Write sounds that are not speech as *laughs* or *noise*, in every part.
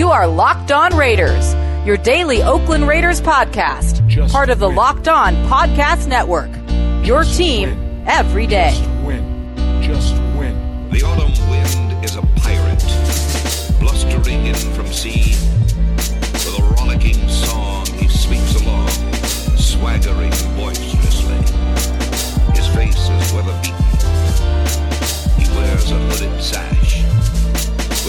You are Locked On Raiders, your daily Oakland Raiders podcast, Just part of the win. Locked On Podcast Network. Your Just team win. every day. Just win. Just win. The autumn wind is a pirate, blustering in from sea. With a rollicking song, he sweeps along, swaggering boisterously. His face is weather beaten. He wears a hooded sash,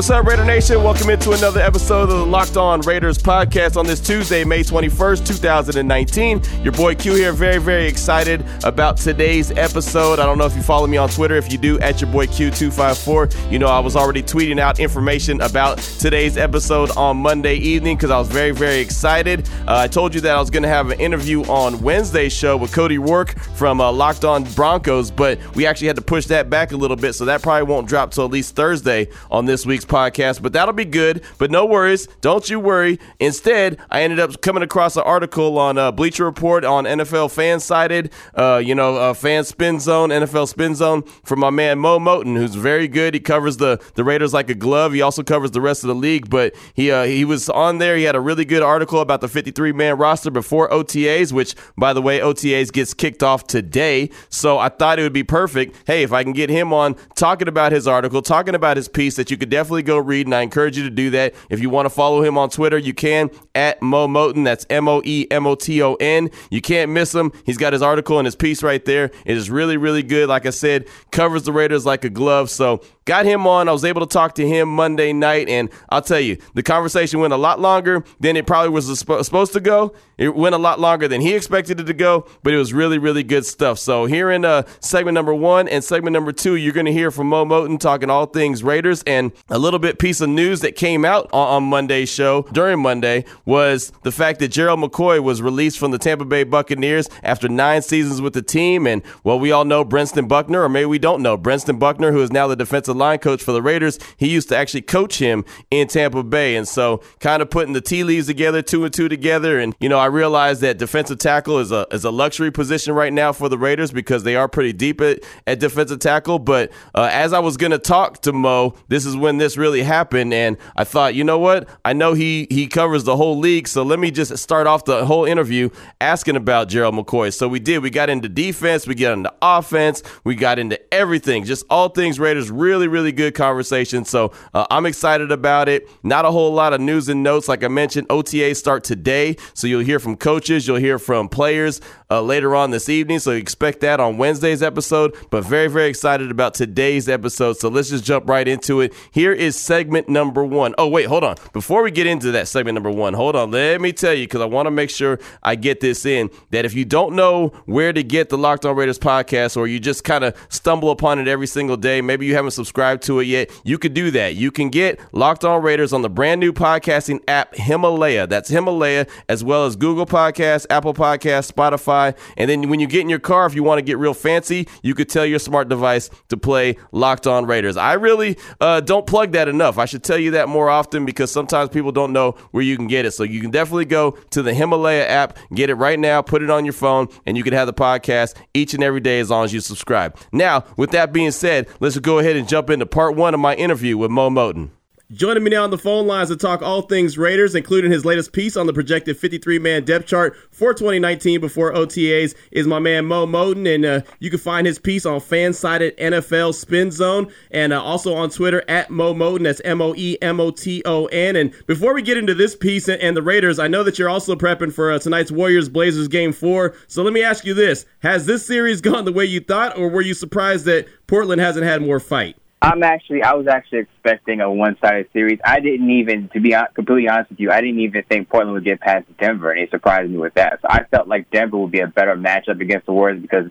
What's up, Raider Nation? Welcome into another episode of the Locked On Raiders podcast on this Tuesday, May 21st, 2019. Your boy Q here, very, very excited about today's episode. I don't know if you follow me on Twitter. If you do, at your boy Q254, you know I was already tweeting out information about today's episode on Monday evening because I was very, very excited. Uh, I told you that I was going to have an interview on Wednesday's show with Cody Rourke from uh, Locked On Broncos, but we actually had to push that back a little bit, so that probably won't drop till at least Thursday on this week's podcast, but that'll be good. But no worries, don't you worry. Instead, I ended up coming across an article on uh, Bleacher Report on NFL Fan Sided, uh, you know, uh, Fan Spin Zone, NFL Spin Zone from my man Moe Moton, who's very good. He covers the the Raiders like a glove. He also covers the rest of the league, but he uh, he was on there. He had a really good article about the 53 man roster before OTAs, which by the way, OTAs gets kicked off today. So I thought it would be perfect. Hey, if I can get him on talking about his article, talking about his piece that you could definitely go read, and I encourage you to do that. If you want to follow him on Twitter, you can at Moe Moton. That's M O E M O T O N. You can't miss him. He's got his article and his piece right there. It is really, really good. Like I said, covers the Raiders like a glove. So got him on. I was able to talk to him Monday night, and I'll tell you, the conversation went a lot longer than it probably was supposed to go. It went a lot longer than he expected it to go, but it was really, really good stuff. So here in uh, segment number one and segment number two, you're going to hear from Moe Moton talking all things Raiders, and a little bit piece of news that came out on, on Monday's show during Monday was the fact that Gerald McCoy was released from the Tampa Bay Buccaneers after nine seasons with the team, and well, we all know Brentson Buckner, or maybe we don't know Brentson Buckner, who is now the defensive line coach for the Raiders. He used to actually coach him in Tampa Bay, and so kind of putting the tea leaves together, two and two together, and you know I realized that defensive tackle is a is a luxury position right now for the Raiders because they are pretty deep at, at defensive tackle. But uh, as I was going to talk to Mo, this is when this really happened, and I thought, you know what? I know he he covers the whole league, so let me just start off the whole interview asking about Gerald McCoy. So we did. We got into defense, we got into offense, we got into everything, just all things Raiders. Really, really good conversation. So uh, I'm excited about it. Not a whole lot of news and notes, like I mentioned. OTA start today, so you'll hear from coaches, you'll hear from players uh, later on this evening. So expect that on Wednesday's episode. But very, very excited about today's episode. So let's just jump right into it. Here is segment number one. Oh, wait, hold on. Before we get into that segment number one, hold on. Let me tell you, because I want to make sure I get this in, that if you don't know where to get the Locked On Raiders podcast, or you just kind of stumble upon it every single day, maybe you haven't subscribed to it yet, you could do that. You can get Locked On Raiders on the brand new podcasting app Himalaya. That's Himalaya, as well as Google Podcasts, Apple Podcasts, Spotify. And then when you get in your car, if you want to get real fancy, you could tell your smart device to play Locked On Raiders. I really uh, don't plug that enough. I should tell you that more often because sometimes people don't know where you can get it. So you can definitely go to the Himalaya app, get it right now, put it on your phone, and you can have the podcast each and every day as long as you subscribe. Now, with that being said, let's go ahead and jump into part one of my interview with Moe Moton. Joining me now on the phone lines to talk all things Raiders, including his latest piece on the projected 53 man depth chart for 2019 before OTAs, is my man Moe Moton. And uh, you can find his piece on Fansided NFL Spin Zone and uh, also on Twitter at Moe Moton. That's M O E M O T O N. And before we get into this piece and, and the Raiders, I know that you're also prepping for uh, tonight's Warriors Blazers game four. So let me ask you this Has this series *laughs* gone the way you thought, or were you surprised that Portland hasn't had more fight? I'm actually, I was actually expecting a one-sided series. I didn't even, to be completely honest with you, I didn't even think Portland would get past Denver, and they surprised me with that. So I felt like Denver would be a better matchup against the Warriors because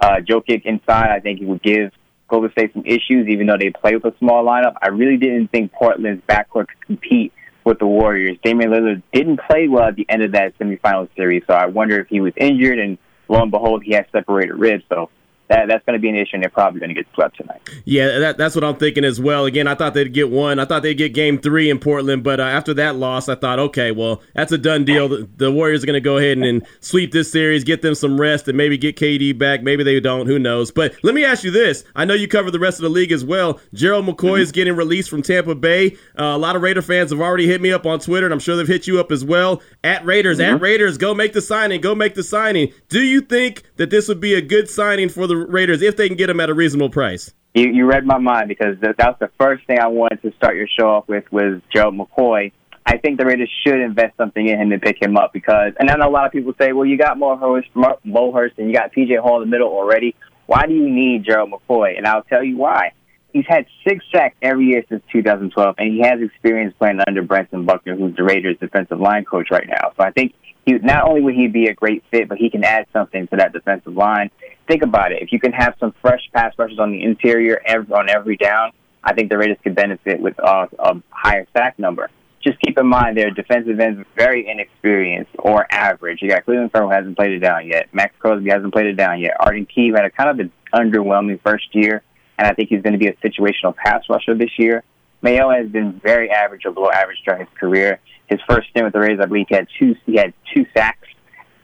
uh, Jokic inside, I think he would give Golden State some issues, even though they play with a small lineup. I really didn't think Portland's backcourt could compete with the Warriors. Damian Lillard didn't play well at the end of that semifinal series, so I wonder if he was injured, and lo and behold, he has separated ribs. So that, that's going to be an issue, and they're probably going to get swept tonight. Yeah, that, that's what I'm thinking as well. Again, I thought they'd get one. I thought they'd get game three in Portland, but uh, after that loss, I thought, okay, well, that's a done deal. The, the Warriors are going to go ahead and, and, sweep this series, get them some rest, and maybe get KD back. Maybe they don't. Who knows? But let me ask you this. I know you cover the rest of the league as well. Gerald McCoy mm-hmm. is getting released from Tampa Bay. Uh, a lot of Raider fans have already hit me up on Twitter, and I'm sure they've hit you up as well. At Raiders, mm-hmm. at Raiders, go make the signing. Go make the signing. Do you think that this would be a good signing for the Raiders if they can get him at a reasonable price. You, you read my mind because that, was the first thing I wanted to start your show off with was Gerald McCoy. I think the Raiders should invest something in him and pick him up because, and I know a lot of people say, well, you got Mo Hurst, Hurst and you got PJ Hall in the middle already. Why do you need Gerald McCoy? And I'll tell you why. He's had six sacks every year since 2012, and he has experience playing under Brentson Buckner, who's the Raiders' defensive line coach right now. So I think he not only would he be a great fit, but he can add something to that defensive line. Think about it. If you can have some fresh pass rushers on the interior every, on every down, I think the Raiders could benefit with uh, a higher sack number. Just keep in mind their defensive ends are very inexperienced or average. You got Clelin Ferrell hasn't played it down yet. Maxx Crosby hasn't played it down yet. Arden Key had a kind of an underwhelming first year, and I think he's going to be a situational pass rusher this year. Mayo has been very average or below average during his career. His first stint with the Rays, I believe he had two he had two sacks.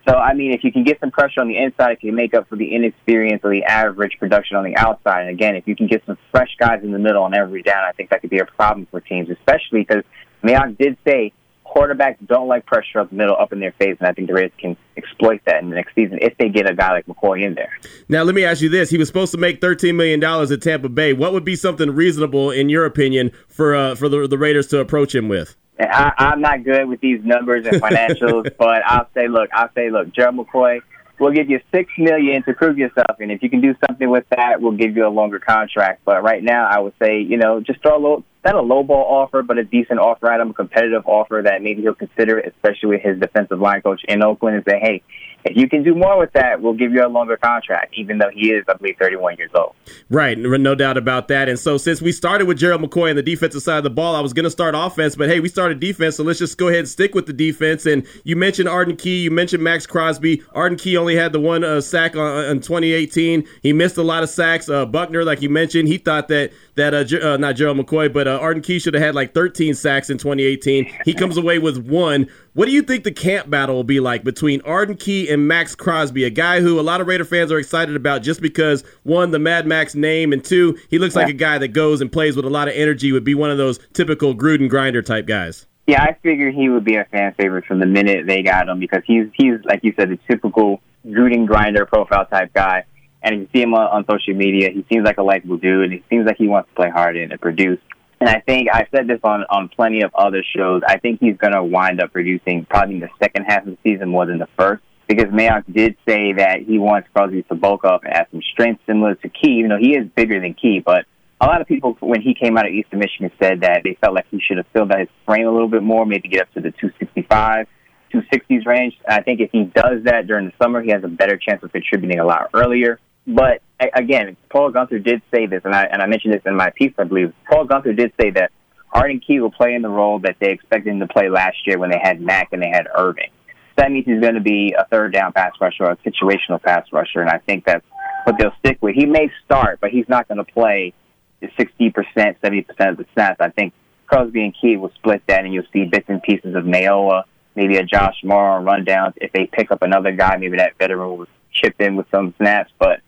So I mean, if you can get some pressure on the inside, it can make up for the inexperience or the average production on the outside. And again, if you can get some fresh guys in the middle on every down, I think that could be a problem for teams, especially because Mayock did say quarterbacks don't like pressure up the middle, up in their face, and I think the Raiders can exploit that in the next season if they get a guy like McCoy in there. Now, let me ask you this: He was supposed to make thirteen million dollars at Tampa Bay. What would be something reasonable, in your opinion, for uh, for the, the Raiders to approach him with? I, I'm not good with these numbers and financials, *laughs* but I'll say, look, I'll say, look, Gerald McCoy, we'll give you six million to prove yourself, and if you can do something with that, we'll give you a longer contract. But right now, I would say, you know, just throw a little, not a low ball offer, but a decent offer item, a competitive offer that maybe he'll consider, especially with his defensive line coach in Oakland, and say, hey, if you can do more with that, we'll give you a longer contract, even though he is, I believe, 31 years old. Right, no doubt about that. And so, since we started with Gerald McCoy on the defensive side of the ball, I was going to start offense, but hey, we started defense, so let's just go ahead and stick with the defense. And you mentioned Arden Key, you mentioned Maxx Crosby. Arden Key only had the one uh, sack on, in 2018. He missed a lot of sacks. Uh, Buckner, like you mentioned, he thought that that uh, uh, not Gerald McCoy, but uh, Arden Key should have had like 13 sacks in 2018. He comes away with one. What do you think the camp battle will be like between Arden Key and Maxx Crosby, a guy who a lot of Raider fans are excited about just because one, the Mad Max name, and two, he looks like a guy that goes and plays with a lot of energy. Would be one of those typical Gruden grinder type guys. Yeah, I figured he would be a fan favorite from the minute they got him because he's he's like you said, a typical Gruden grinder profile type guy. And if you see him on, on social media, he seems like a likable dude. And he seems like he wants to play hard and produce. And I think I've said this on, on plenty of other shows. I think he's going to wind up producing probably in the second half of the season more than the first. Because Mayock did say that he wants Crosby to bulk up and have some strength similar to Key, even though he is bigger than Key. But a lot of people, when he came out of Eastern Michigan, said that they felt like he should have filled out his frame a little bit more, maybe get up to the 265, 260s range. I think if he does that during the summer, he has a better chance of contributing a lot earlier. But again, Paul Guenther did say this, and I and I mentioned this in my piece, I believe. Paul Guenther did say that Arden Key will play in the role that they expected him to play last year when they had Mack and they had Irvin. That means he's going to be a third down pass rusher a situational pass rusher, and I think that's what they'll stick with. He may start, but he's not going to play 60%, 70% of the snaps. I think Crosby and Key will split that, and you'll see bits and pieces of Mayowa, maybe a Josh Mauro on rundowns. If they pick up another guy, maybe that veteran will chip in with some snaps, but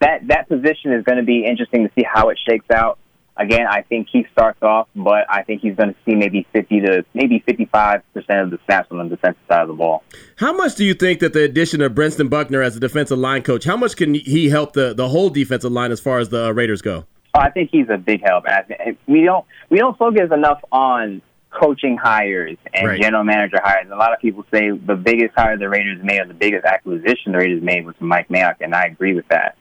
that that position is going to be interesting to see how it shakes out. Again, I think he starts off, but I think he's going to see maybe 50 to maybe 55 percent of the snaps on the defensive side of the ball. How much do you think that the addition of Brentson Buckner as a defensive line coach, how much can he help the the whole defensive line as far as the uh, Raiders go? Oh, I think he's a big help. We don't we don't focus enough on coaching hires and right. general manager hires. A lot of people say the biggest hire the Raiders made or the biggest acquisition the Raiders made was Mike Mayock, and I agree with that.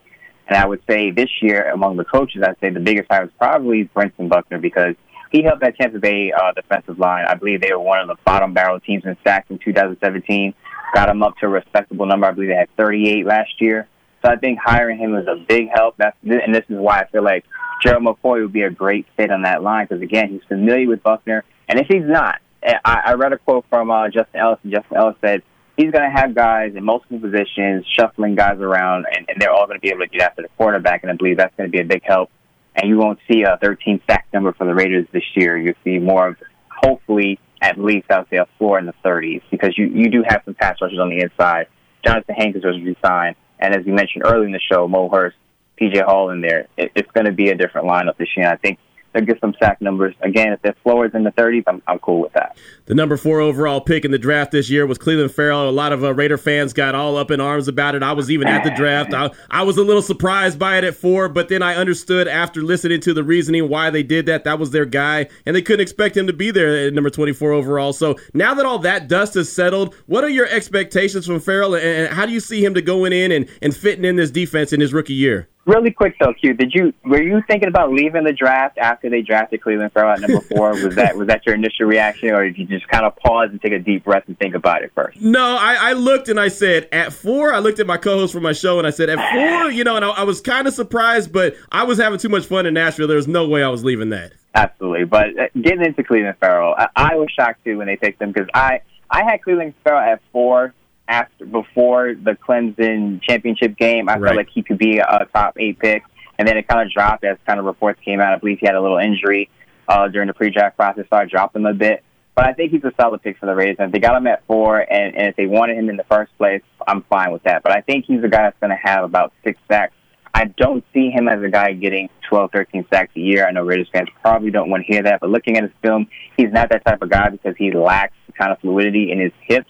And I would say this year, among the coaches, I'd say the biggest hire was probably Brentson Buckner because he helped that Tampa Bay uh, defensive line. I believe they were one of the bottom barrel teams in sacks in 2017. Got them up to a respectable number. I believe they had 38 last year. So I think hiring him was a big help. That's and this is why I feel like Gerald McCoy would be a great fit on that line because again, he's familiar with Buckner. And if he's not, I, I read a quote from uh, Justin Ellis, and Justin Ellis said he's going to have guys in multiple positions, shuffling guys around, and, and they're all going to be able to get after the quarterback, and I believe that's going to be a big help. And you won't see a 13 sack number for the Raiders this year. You'll see more of, hopefully, at least I would say a floor in the 30s because you, you do have some pass rushers on the inside. Jonathan Hankins was resigned, and as you mentioned earlier in the show, Mo Hurst, PJ Hall in there. It, it's going to be a different lineup this year. I think they'll get some sack numbers. Again, if their floor is in the 30s, I'm, I'm cool with that. The number four overall pick in the draft this year was Clelin Ferrell. A lot of uh, Raider fans got all up in arms about it. I was even at the draft. I, I was a little surprised by it at four, but then I understood after listening to the reasoning why they did that. That was their guy, and they couldn't expect him to be there at number 24 overall. So now that all that dust has settled, what are your expectations from Ferrell, and how do you see him to going in and, and fitting in this defense in his rookie year? Really quick though, Q. Did you were you thinking about leaving the draft after they drafted Clelin Ferrell at number *laughs* four? was that was that your initial reaction, or did you just kind of pause and take a deep breath and think about it first? No, I, I looked and I said at four. I looked at my co-host for my show and I said at four. You know, and I, I was kind of surprised, but I was having too much fun in Nashville. There was no way I was leaving that. Absolutely, but uh, getting into Clelin Ferrell, I, I was shocked too when they picked them because I I had Clelin Ferrell at four after before the Clemson championship game. I right. felt like he could be a top eight pick and then it kind of dropped as kind of reports came out. I believe he had a little injury uh, during the pre-draft process, so I dropped him a bit. But I think he's a solid pick for the Raiders. And if they got him at four, and, and if they wanted him in the first place, I'm fine with that. But I think he's a guy that's going to have about six sacks. I don't see him as a guy getting 12, 13 sacks a year. I know Raiders fans probably don't want to hear that, but looking at his film, he's not that type of guy because he lacks the kind of fluidity in his hips.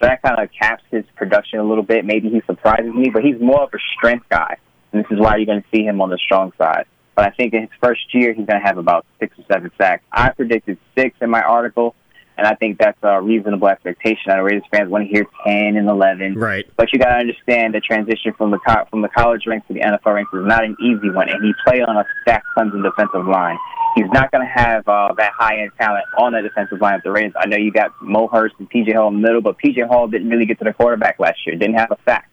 So that kind of caps his production a little bit. Maybe he surprises me, but he's more of a strength guy. And this is why you're going to see him on the strong side. But I think in his first year, he's going to have about six or seven sacks. I predicted six in my article, and I think that's a reasonable expectation. I know Raiders fans want to hear 10 and 11. Right. But you got to understand the transition from the co- from the college ranks to the NFL ranks is not an easy one, and he played on a stacked Clemson defensive line. He's not going to have uh, that high end talent on the defensive line at the Raiders. I know you got Mo Hurst and PJ Hall in the middle, but PJ Hall didn't really get to the quarterback last year. Didn't have a sack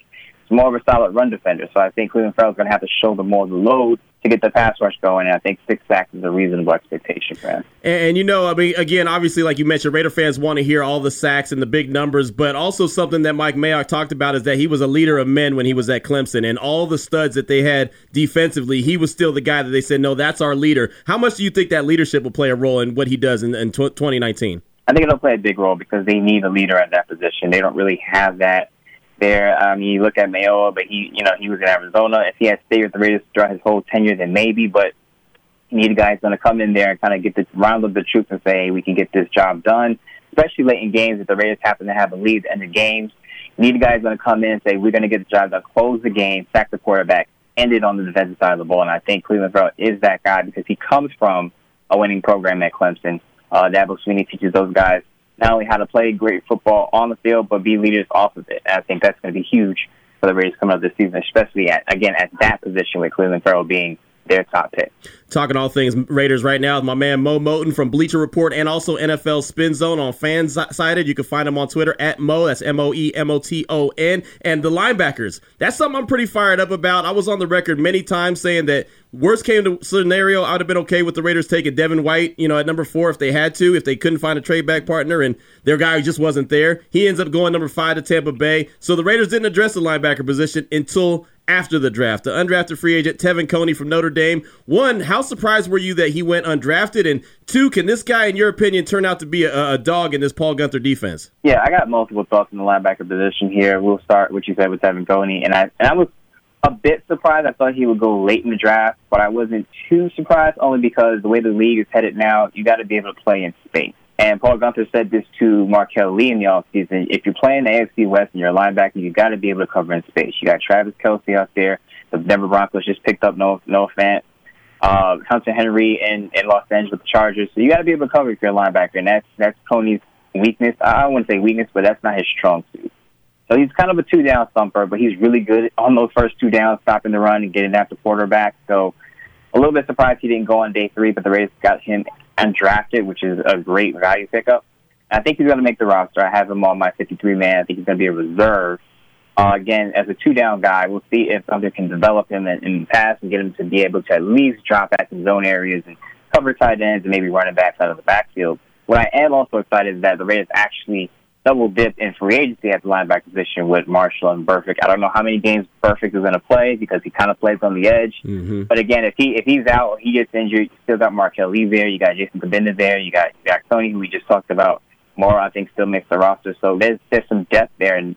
more of a solid run defender. So I think Clelin Ferrell's going to have to shoulder more of the load to get the pass rush going. And I think six sacks is a reasonable expectation for him. And, and, you know, I mean, again, obviously, like you mentioned, Raider fans want to hear all the sacks and the big numbers, but also something that Mike Mayock talked about is that he was a leader of men when he was at Clemson, and all the studs that they had defensively, he was still the guy that they said, no, that's our leader. How much do you think that leadership will play a role in what he does in, in 2019? I think it'll play a big role because they need a leader at that position. They don't really have that there. Um, you look at Mayowa, but he, you know, he was in Arizona. If he had stayed with the Raiders throughout his whole tenure, then maybe. But you need a guy who's going to come in there and kind of get the round of the troops and say, hey, we can get this job done. Especially late in games, if the Raiders happen to have a lead in the games, you need a guy who's going to come in and say, we're going to get the job done, close the game, sack the quarterback, end it on the defensive side of the ball. And I think Clelin Ferrell is that guy because he comes from a winning program at Clemson. Uh, Dabo Swinney teaches those guys not only how to play great football on the field, but be leaders off of it. And I think that's going to be huge for the Raiders coming up this season, especially at again at that position with Clelin Ferrell being their top pick. Talking all things Raiders right now is my man Moe Moton from Bleacher Report and also NFL Spin Zone on Fansided. You can find him on Twitter at Mo. That's M O E M O T O N. And the linebackers. That's something I'm pretty fired up about. I was on the record many times saying that worst came to scenario, I would have been okay with the Raiders taking Devin White, you know, at number four if they had to, if they couldn't find a trade back partner and their guy just wasn't there. He ends up going number five to Tampa Bay. So the Raiders didn't address the linebacker position until after the draft. The undrafted free agent Te'von Coney from Notre Dame. One, how surprised were you that he went undrafted? And two, can this guy, in your opinion, turn out to be a, a dog in this Paul Guenther defense? Yeah, I got multiple thoughts on the linebacker position here. We'll start what you said with Te'von Coney, and I and I was a bit surprised. I thought he would go late in the draft, but I wasn't too surprised only because the way the league is headed now, you got to be able to play in space. And Paul Guenther said this to Marquel Lee in the offseason. If you're playing AFC West and you're a linebacker, you got to be able to cover in space. You got Travis Kelce out there. The Denver Broncos just picked up Noah, Noah Fant. Uh, Hunter Henry in, in Los Angeles with the Chargers. So you got to be able to cover if you're a linebacker. And that's, that's Coney's weakness. I wouldn't say weakness, but that's not his strong suit. So he's kind of a two down thumper, but he's really good on those first two downs, stopping the run and getting after quarterback. So a little bit surprised he didn't go on day three, but the Raiders got him undrafted, which is a great value pickup. I think he's going to make the roster. I have him on my 53 man. I think he's going to be a reserve. Uh, again, as a two down guy, we'll see if something can develop him in, in the pass and get him to be able to at least drop back in zone areas and cover tight ends and maybe running backs out of the backfield. What I am also excited is that the Raiders actually double dipped in free agency at the linebacker position with Marshall and Burfict. I don't know how many games Burfict is going to play because he kind of plays on the edge. Mm-hmm. But again, if he if he's out, he gets injured. You still got Marquel Lee there. You got Jason Cabinda there. You got Jack Tony, who we just talked about. More, I think, still makes the roster. So there's there's some depth there, and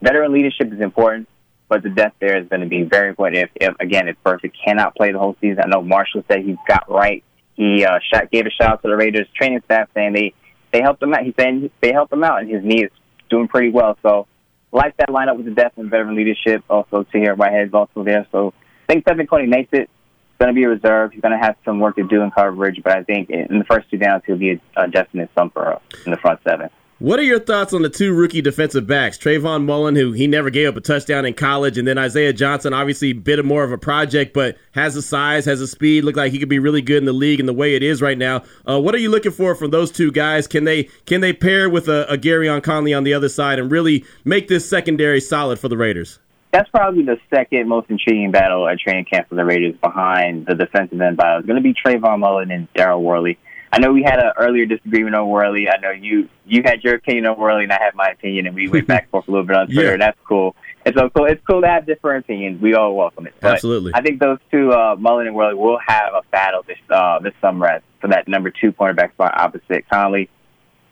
veteran leadership is important. But the depth there is going to be very important. If, if again, if Burfict cannot play the whole season, I know Marshall said he got right. He uh, shot, gave a shout out to the Raiders training staff saying they they helped him out. He's saying they helped him out, and his knee is doing pretty well. So, like that lineup with the depth and veteran leadership. Also, Tahir Whitehead is also there. So, I think Te'von Coney makes it. He's going to be a reserve. He's going to have some work to do in coverage, but I think in the first two downs, he'll be a, a definite thumper in the front seven. What are your thoughts on the two rookie defensive backs, Trayvon Mullen, who he never gave up a touchdown in college, and then Isaiah Johnson, obviously bit more of a project, but has the size, has the speed, look like he could be really good in the league and the way it is right now. Uh, what are you looking for from those two guys? Can they can they pair with a, a Gareon Conley on the other side and really make this secondary solid for the Raiders? That's probably the second most intriguing battle at training camp for the Raiders behind the defensive end battle. It's going to be Trayvon Mullen and Daryl Worley. I know we had an earlier disagreement on Worley. I know you you had your opinion on Worley, and I had my opinion, and we went back and forth a little bit on *laughs* Twitter. Yeah. That's cool. It's so cool. It's cool to have different opinions. We all welcome it. But Absolutely. I think those two, uh, Mullen and Worley, will have a battle this uh, this summer for that number two cornerback spot opposite Conley.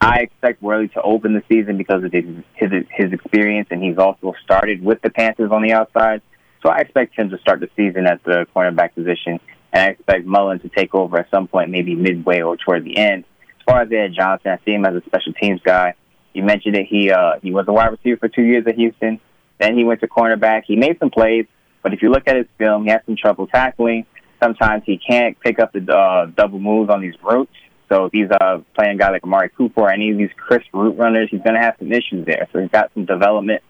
I expect Worley to open the season because of his, his his experience, and he's also started with the Panthers on the outside. So I expect him to start the season at the cornerback position, and I expect Mullen to take over at some point, maybe midway or toward the end. As far as Ed Johnson, I see him as a special teams guy. You mentioned it. He uh, he was a wide receiver for two years at Houston. Then he went to cornerback. He made some plays, but if you look at his film, he has some trouble tackling. Sometimes he can't pick up the uh, double moves on these routes. So if he's uh, playing a guy like Amari Cooper or any of these crisp route runners, he's going to have some issues there. So he's got some development.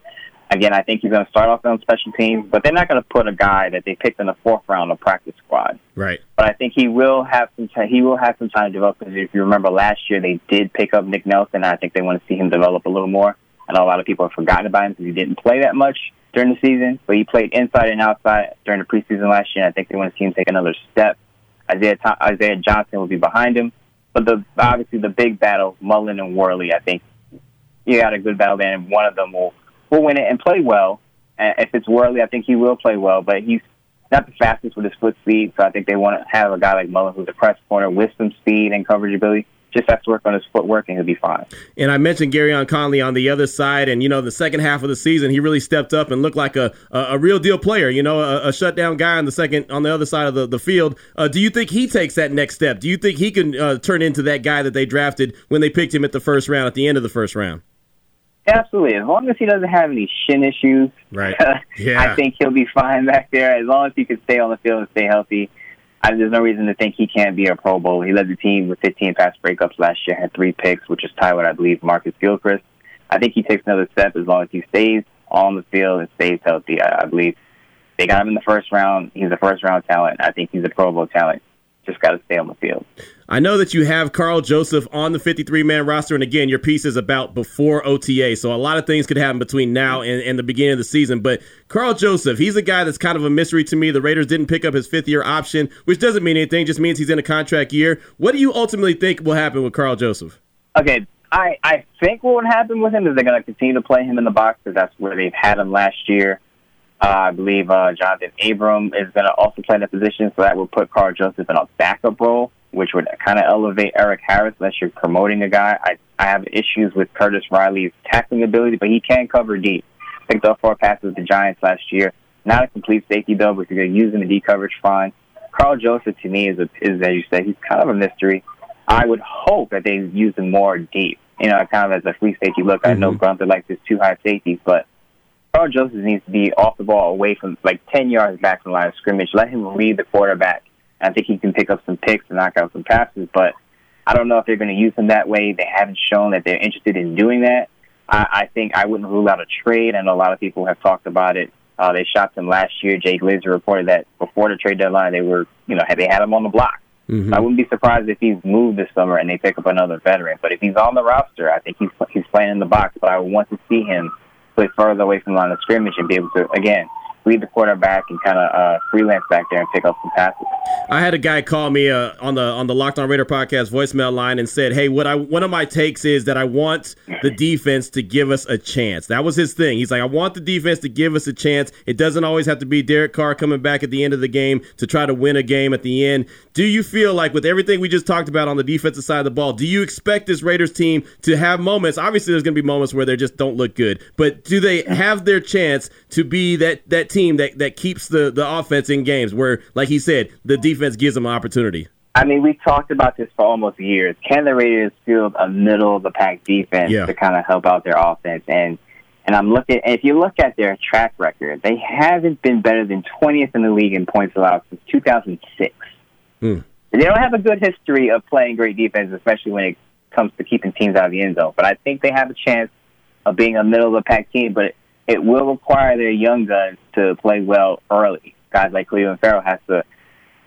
Again, I think he's going to start off on special teams, but they're not going to put a guy that they picked in the fourth round on practice squad. Right. But I think he will have some time. He will have some time to develop. Because if you remember last year, they did pick up Nick Nelson. I think they want to see him develop a little more. I know a lot of people have forgotten about him because he didn't play that much during the season, but he played inside and outside during the preseason last year. And I think they want to see him take another step. Isaiah Isaiah Johnson will be behind him, but the obviously the big battle, Mullen and Worley. I think you got a good battle there, and one of them will will win it and play well. And if it's Worley, I think he will play well, but he's not the fastest with his foot speed. So I think they want to have a guy like Mullen who's a press corner with some speed and coverage ability. Just has to work on his footwork and he'll be fine. And I mentioned Gareon Conley on the other side, and you know the second half of the season he really stepped up and looked like a a, a real deal player. You know, a, a shutdown guy on the second on the other side of the, the field. Uh, do you think he takes that next step? Do you think he can uh, turn into that guy that they drafted when they picked him at the first round, at the end of the first round? Absolutely. As long as he doesn't have any shin issues, Right. *laughs* Yeah. I think he'll be fine back there. As long as he can stay on the field and stay healthy, I, there's no reason to think he can't be a Pro Bowl. He led the team with 15 pass breakups last year, had three picks, which is tied with, I believe, Marcus Gilchrist. I think he takes another step as long as he stays on the field and stays healthy. I, I believe they got him in the first round. He's a first round talent. I think he's a Pro Bowl talent. Just got to stay on the field. I know that you have Karl Joseph on the 53 man roster, and again, your piece is about before OTA, so a lot of things could happen between now and, and the beginning of the season. But Karl Joseph, he's a guy that's kind of a mystery to me. The Raiders didn't pick up his fifth year option, which doesn't mean anything, just means he's in a contract year. What do you ultimately think will happen with Karl Joseph? Okay, I, I think what would happen with him is they're going to continue to play him in the box because that's where they've had him last year. Uh, I believe uh, Jonathan Abram is going to also play in that position, so that would put Karl Joseph in a backup role, which would kind of elevate Erik Harris unless you're promoting a guy. I, I have issues with Curtis Riley's tackling ability, but he can cover deep. Picked up four passes with the Giants last year. Not a complete safety, though, but you're going to use him in deep coverage, fine. Karl Joseph, to me, is, a, is, as you said, he's kind of a mystery. I would hope that they use him more deep, you know, kind of as a free safety look. I know Guenther likes his two high safeties, but Karl Joseph needs to be off the ball away from like 10 yards back from the line of scrimmage. Let him read the quarterback. I think he can pick up some picks and knock out some passes, but I don't know if they're going to use him that way. They haven't shown that they're interested in doing that. I, I think I wouldn't rule out a trade. I know a lot of people have talked about it. Uh, they shopped him last year. Jay Glazer reported that before the trade deadline, they were, you know, they had him on the block. Mm-hmm. I wouldn't be surprised if he's moved this summer and they pick up another veteran. But if he's on the roster, I think he's he's playing in the box. But I would want to see him play further away from the line of scrimmage and be able to again lead the quarterback and kind of uh, freelance back there and pick up some passes. I had a guy call me uh, on the on the Locked On Raider podcast voicemail line and said, "Hey, what I one of my takes is that I want the defense to give us a chance." That was his thing. He's like, "I want the defense to give us a chance. It doesn't always have to be Derek Carr coming back at the end of the game to try to win a game at the end." Do you feel like with everything we just talked about on the defensive side of the ball, do you expect this Raiders team to have moments? Obviously, there's going to be moments where they just don't look good, but do they have their chance to be that that team that that keeps the the offense in games where, like he said, the defense gives them an opportunity? I mean, we talked about this for almost years. Can the Raiders field a middle of the pack defense Yeah. to kind of help out their offense? And and I'm looking. If you look at their track record, they haven't been better than 20th in the league in points allowed since 2006. Hmm. They don't have a good history of playing great defense, especially when it comes to keeping teams out of the end zone. But I think they have a chance of being a middle of the pack team. But it will require their young guns to play well early. Guys like Clelin Ferrell has to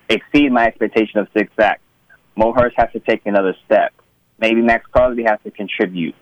exceed my expectation of six sacks. Mo has to take another step. Maybe Maxx Crosby has to contribute.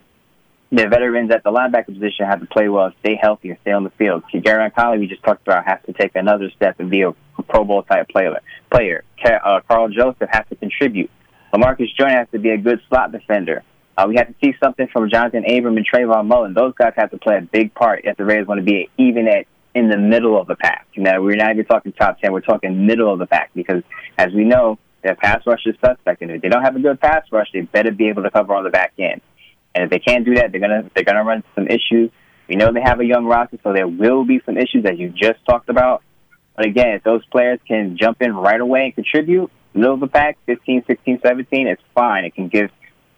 The veterans at the linebacker position have to play well, stay healthy, and stay on the field. Gareon Conley, we just talked about, has to take another step and be a Pro Bowl type player. Player. Uh, Karl Joseph has to contribute. Lamarcus Joyner has to be a good slot defender. Uh, we have to see something from Jonathan Abram and Trayvon Mullen. Those guys have to play a big part if the Raiders want to be even at in the middle of the pack. You know, we're not even talking top ten; we're talking middle of the pack because, as we know, their pass rush is suspect. And if they don't have a good pass rush, they better be able to cover on the back end. And if they can't do that, they're gonna they're gonna run into some issues. We know they have a young roster, so there will be some issues as you just talked about. But again, if those players can jump in right away and contribute, middle of the pack, 15, 16, 17, it's fine. It can give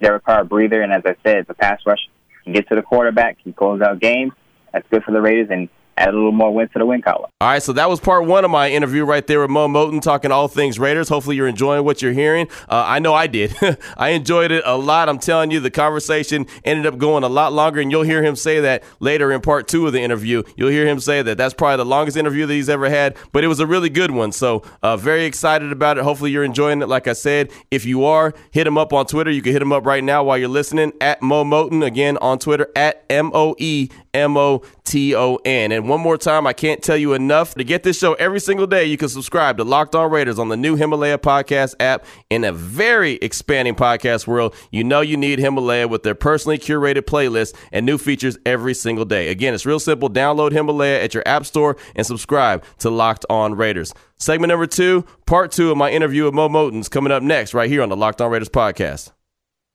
Derek Carr a breather. And as I said, the pass rush can get to the quarterback, he close out games. That's good for the Raiders and add a little more win to the win column. All right, so that was part one of my interview right there with Moe Moton talking all things Raiders. Hopefully, you're enjoying what you're hearing. Uh, I know I did. *laughs* I enjoyed it a lot. I'm telling you, the conversation ended up going a lot longer, and you'll hear him say that later in part two of the interview. You'll hear him say that that's probably the longest interview that he's ever had, but it was a really good one. So, uh, very excited about it. Hopefully, you're enjoying it. Like I said, if you are, hit him up on Twitter. You can hit him up right now while you're listening at Moe Moton. Again, on Twitter at M O E M O T O N. And one more time, I can't tell you enough. To get this show every single day, you can subscribe to Locked On Raiders on the new Himalaya podcast app. In a very expanding podcast world, you know you need Himalaya with their personally curated playlists and new features every single day. Again, it's real simple. Download Himalaya at your app store and subscribe to Locked On Raiders. Segment number two, part two of my interview with Moe Moton's coming up next, right here on the Locked On Raiders podcast.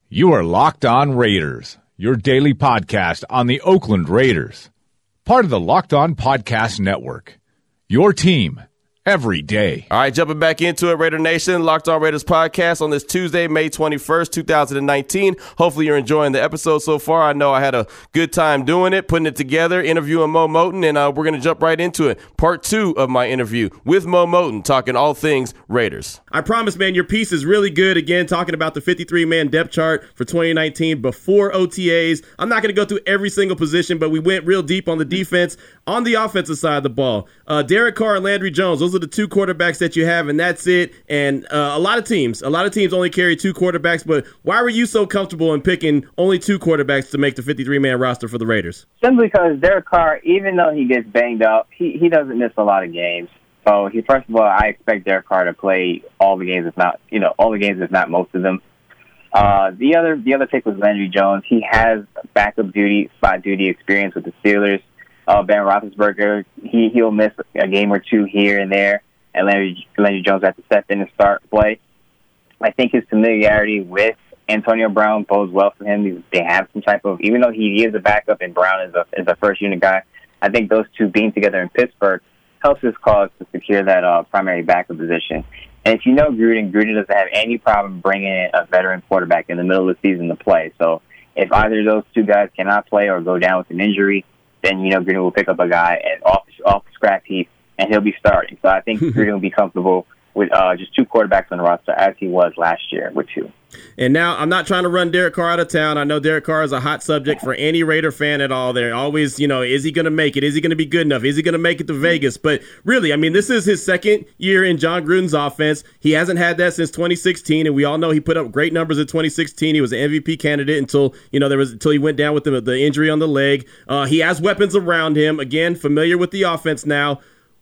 You are Locked On Raiders, your daily podcast on the Oakland Raiders. Part of the Locked On Podcast Network. Your team every day. All right, jumping back into it, Raider Nation, Locked On Raiders podcast on this Tuesday, May 21st, 2019. Hopefully, you're enjoying the episode so far. I know I had a good time doing it, putting it together, interviewing Moe Moton, and uh, we're going to jump right into it. Part two of my interview with Moe Moton, talking all things Raiders. I promise, man, your piece is really good. Again, talking about the 53 man depth chart for 2019 before OTAs. I'm not going to go through every single position, but we went real deep on the defense. On the offensive side of the ball, uh, Derek Carr and Landry Jones, those are the two quarterbacks that you have, and that's it. And uh, a lot of teams, a lot of teams only carry two quarterbacks, but why were you so comfortable in picking only two quarterbacks to make the 53 man roster for the Raiders? Simply because Derek Carr, even though he gets banged up, he, he doesn't miss a lot of games. So he first of all, I expect Derek Carr to play all the games, if not you know all the games, if not most of them. Uh, the other the other pick was Landry Jones. He has backup duty, spot duty experience with the Steelers. Uh, ben Roethlisberger, he he'll miss a game or two here and there, and Landry Landry Jones has to step in and start play. I think his familiarity with Antonio Brown bodes well for him. They have some type of, even though he is a backup and Brown is a is a first unit guy. I think those two being together in Pittsburgh helps his cause to secure that uh, primary backup position. And if you know Gruden, Gruden doesn't have any problem bringing in a veteran quarterback in the middle of the season to play. So if either of those two guys cannot play or go down with an injury, then you know Gruden will pick up a guy and off off the scrap heap and he'll be starting. So I think *laughs* Gruden will be comfortable with uh, just two quarterbacks on the roster as he was last year with two. And now I'm not trying to run Derek Carr out of town. I know Derek Carr is a hot subject for any Raider fan at all. They're always, you know, is he going to make it? Is he going to be good enough? Is he going to make it to Vegas? But really, I mean, this is his second year in Jon Gruden's offense. He hasn't had that since 2016, and we all know he put up great numbers in 2016. He was an MVP candidate until you know there was until he went down with the, the injury on the leg. Uh, he has weapons around him. Again, familiar with the offense now.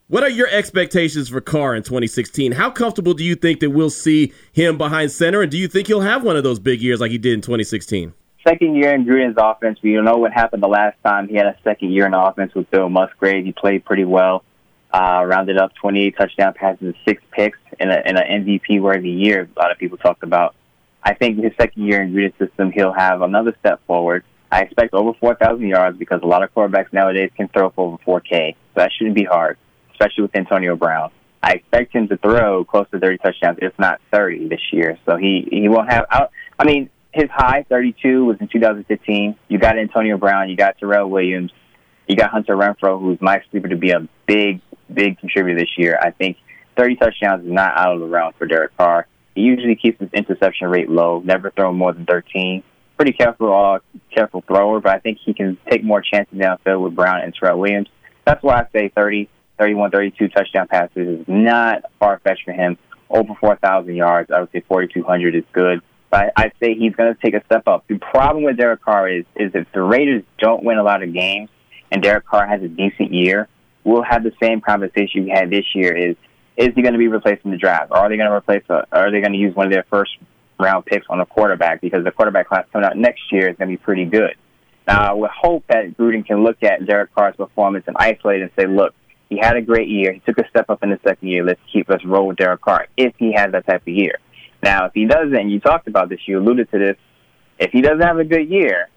What are your expectations for Carr in 2016? How comfortable do you think that we'll see him behind center, and do you think he'll have one of those big years like he did in 2016? Second year in Gruden's offense, we don't know what happened the last time he had a second year in offense with Bill Musgrave. He played pretty well, uh, rounded up 28 touchdown passes and six picks in, an MVP worthy year. A lot of people talked about. I think his second year in Gruden's system, he'll have another step forward. I expect over 4,000 yards because a lot of quarterbacks nowadays can throw for over 4K, so that shouldn't be hard especially with Antonio Brown. I expect him to throw close to 30 touchdowns, if not 30 this year. So he he won't have. I mean, his high 32 was in 2015. You got Antonio Brown, you got Tyrell Williams, you got Hunter Renfrow, who's my sleeper to be a big big contributor this year. I think 30 touchdowns is not out of the realm for Derek Carr. He usually keeps his interception rate low, never throw more than 13. Pretty careful, uh, careful thrower, but I think he can take more chances downfield with Brown and Tyrell Williams. That's why I say 30. 31, 32 touchdown passes is not far fetched for him. Over 4,000 yards, I would say 4,200 is good. But I'd say he's going to take a step up. The problem with Derek Carr is, is if the Raiders don't win a lot of games and Derek Carr has a decent year, we'll have the same conversation we had this year. Is is he going to be replaced in the draft? Or are they going to replace? A, are they going to use one of their first round picks on a quarterback because the quarterback class coming out next year is going to be pretty good. Now, I would hope that Gruden can look at Derek Carr's performance and isolate and say, look, he had a great year. He took a step up in the second year. Let's keep us roll with Derek Carr if he has that type of year. Now, if he doesn't, you talked about this, you alluded to this. If he doesn't have a good year,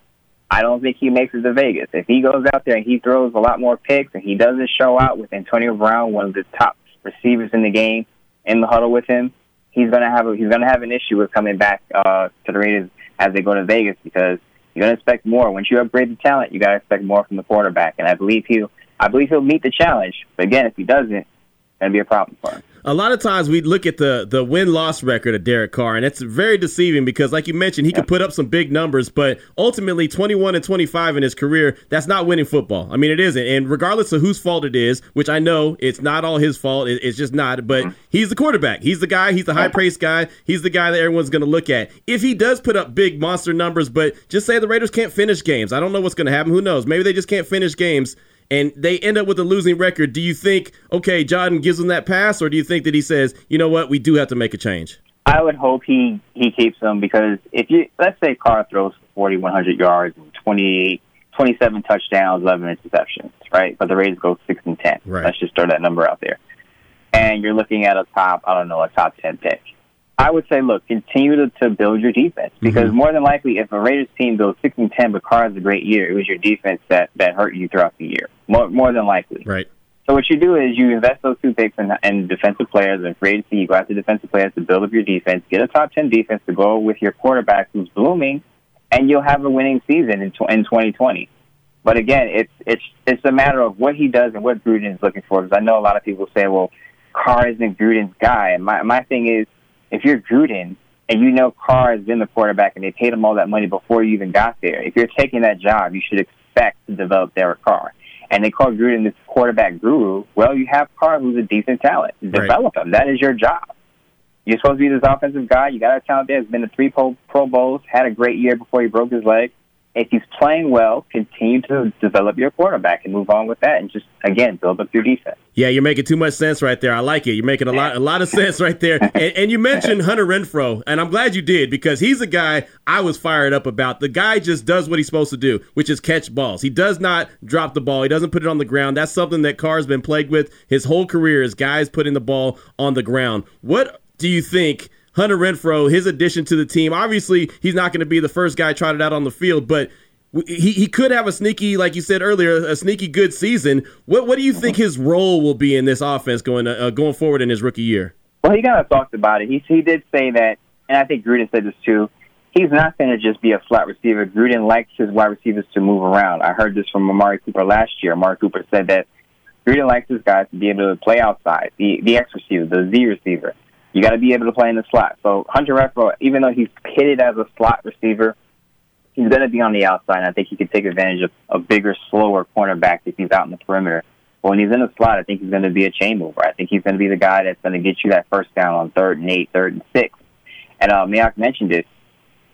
I don't think he makes it to Vegas. If he goes out there and he throws a lot more picks and he doesn't show out with Antonio Brown, one of the top receivers in the game, in the huddle with him, he's gonna have a, he's gonna have an issue with coming back uh, to the Raiders as they go to Vegas because you're gonna expect more. Once you upgrade the talent, you gotta expect more from the quarterback, and I believe he'll I believe he'll meet the challenge. But again, if he doesn't, that'd be a problem for him. A lot of times we look at the the win loss record of Derek Carr, and it's very deceiving because, like you mentioned, he yeah. could put up some big numbers, but ultimately, 21 and 25 in his career, that's not winning football. I mean, it isn't. And regardless of whose fault it is, which I know it's not all his fault, it's just not, but mm-hmm. he's the quarterback. He's the guy, he's the high praised guy, he's the guy that everyone's going to look at. If he does put up big monster numbers, but just say the Raiders can't finish games, I don't know what's going to happen. Who knows? Maybe they just can't finish games and they end up with a losing record, do you think, okay, Gruden gives them that pass, or do you think that he says, you know what, we do have to make a change? I would hope he he keeps them because if you let's say Carr throws 40, 100 yards and 28, 27 touchdowns, 11 interceptions, right? But the Raiders go six and ten. Right. Let's just throw that number out there, and you're looking at a top, I don't know, a top ten pick. I would say, look, continue to, to build your defense because mm-hmm. more than likely, if a Raiders team goes six and ten, but Carr has a great year, it was your defense that that hurt you throughout the year. More more than likely, right. So what you do is you invest those two picks in, in defensive players and free agency. You go after defensive players to build up your defense. Get a top ten defense to go with your quarterback who's blooming, and you'll have a winning season in, in 2020. But again, it's it's it's a matter of what he does and what Gruden is looking for. Because I know a lot of people say, "Well, Carr isn't Gruden's guy." And my my thing is, if you're Gruden and you know Carr has been the quarterback and they paid him all that money before you even got there, if you're taking that job, you should expect to develop Derek Carr. And they call Gruden this quarterback guru. Well, you have Carr, who's a decent talent. Develop right. him. That is your job. You're supposed to be this offensive guy. You got a talent there. Has been to three Pro, Pro Bowls. Had a great year before he broke his leg if he's playing well, continue to develop your quarterback and move on with that, and just again build up your defense. Yeah, you're making too much sense right there. I like it. You're making a lot, a lot of sense right there. And, and, you mentioned Hunter Renfrow, and I'm glad you did because he's a guy I was fired up about. The guy just does what he's supposed to do, which is catch balls. He does not drop the ball. He doesn't put it on the ground. That's something that Carr's been plagued with his whole career. Is guys putting the ball on the ground. What do you think? Hunter Renfrow, his addition to the team. Obviously, he's not going to be the first guy trotted out on the field, but he, he could have a sneaky, like you said earlier, a sneaky good season. What what do you think his role will be in this offense going uh, going forward in his rookie year? Well, he kind of talked about it. He he did say that, and I think Gruden said this too. He's not going to just be a flat receiver. Gruden likes his wide receivers to move around. I heard this from Amari Cooper last year. Amari Cooper said that Gruden likes his guys to be able to play outside, the the X receiver, the Z receiver. You got to be able to play in the slot. So Hunter Renfrow, even though he's pitted as a slot receiver, he's going to be on the outside. And I think he could take advantage of a bigger, slower cornerback if he's out in the perimeter. But when he's in the slot, I think he's going to be a chain mover. I think he's going to be the guy that's going to get you that first down on third and eight, third and six. And uh, Mayock mentioned it.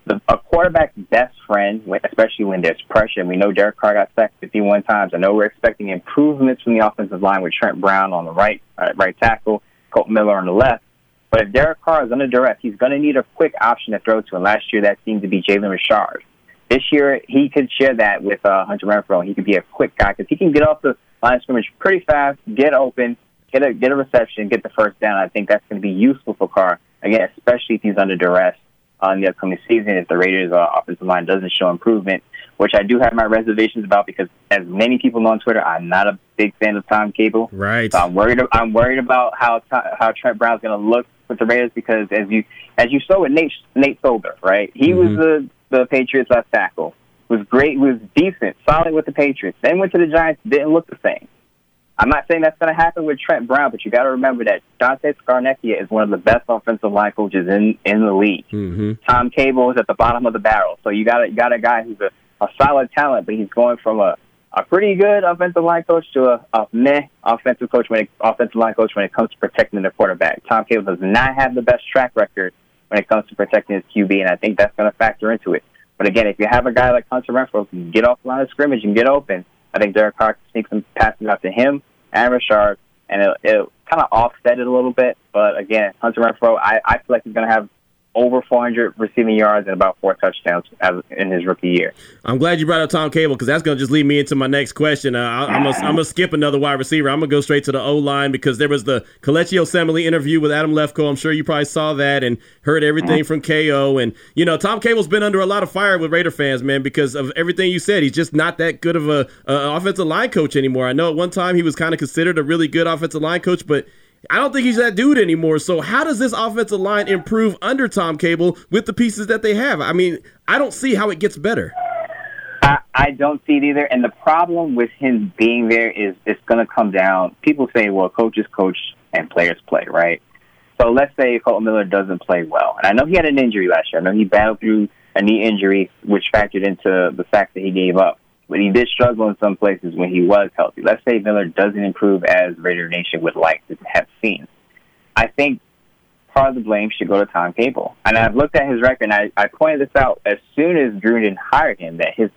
the, a quarterback's best friend, especially when there's pressure. And we know Derek Carr got sacked 51 times. I know we're expecting improvements from the offensive line with Trent Brown on the right, uh, right tackle, Colt Miller on the left. But if Derek Carr is under duress, he's going to need a quick option to throw to. And last year, that seemed to be Jalen Richard. This year, he could share that with uh, Hunter Renfrow. He could be a quick guy because he can get off the line of scrimmage pretty fast, get open, get a get a reception, get the first down. I think that's going to be useful for Carr again, especially if he's under duress uh, in the upcoming season. If the Raiders' uh, offensive line doesn't show improvement, which I do have my reservations about because, as many people know on Twitter, I'm not a big fan of Tom Cable. Right. So I'm worried. I'm worried about how how Trent Brown's going to look with the Raiders because, as you as you saw with Nate Nate Solder, right? He mm-hmm. was the the Patriots left tackle. Was great. Was decent, solid with the Patriots. Then went to the Giants. Didn't look the same. I'm not saying that's going to happen with Trent Brown, but you got to remember that Dante Scarnecchia is one of the best offensive line coaches in in the league. Mm-hmm. Tom Cable is at the bottom of the barrel, so you got a, you got a guy who's a, a solid talent, but he's going from a a pretty good offensive line coach to a, a meh offensive coach when it, offensive line coach when it comes to protecting the quarterback. Tom Cable does not have the best track record when it comes to protecting his QB, and I think that's going to factor into it. But again, if you have a guy like Hunter Renfrow who can get off the line of scrimmage and get open, I think Derek Carr can sneak some passes out to him and Richard, and it, it kind of offset it a little bit. But again, Hunter Renfrow, I, I feel like he's going to have over 400 receiving yards and about four touchdowns in his rookie year. I'm glad you brought up Tom Cable because that's going to just lead me into my next question. Uh, I, am going to skip another wide receiver. I'm going to go straight to the O line because there was the Kelechi Osemele interview with Adam Lefkoe. I'm sure you probably saw that and heard everything from KO. And, you know, Tom Cable's been under a lot of fire with Raider fans, man, because of everything you said. He's just not that good of a, a offensive line coach anymore. I know at one time he was kind of considered a really good offensive line coach, but I don't think he's that dude anymore. So how does this offensive line improve under Tom Cable with the pieces that they have? I mean, I don't see how it gets better. I, don't see it either. And the problem with him being there is it's going to come down. People say, well, coaches coach and players play, right? So let's say Colton Miller doesn't play well. And I know he had an injury last year. I know he battled through a knee injury, which factored into the fact that he gave up but he did struggle in some places when he was healthy. Let's say Miller doesn't improve as Raider Nation would like to have seen. I think part of the blame should go to Tom Cable. And I've looked at his record, and I, I pointed this out as soon as Gruden hired him that his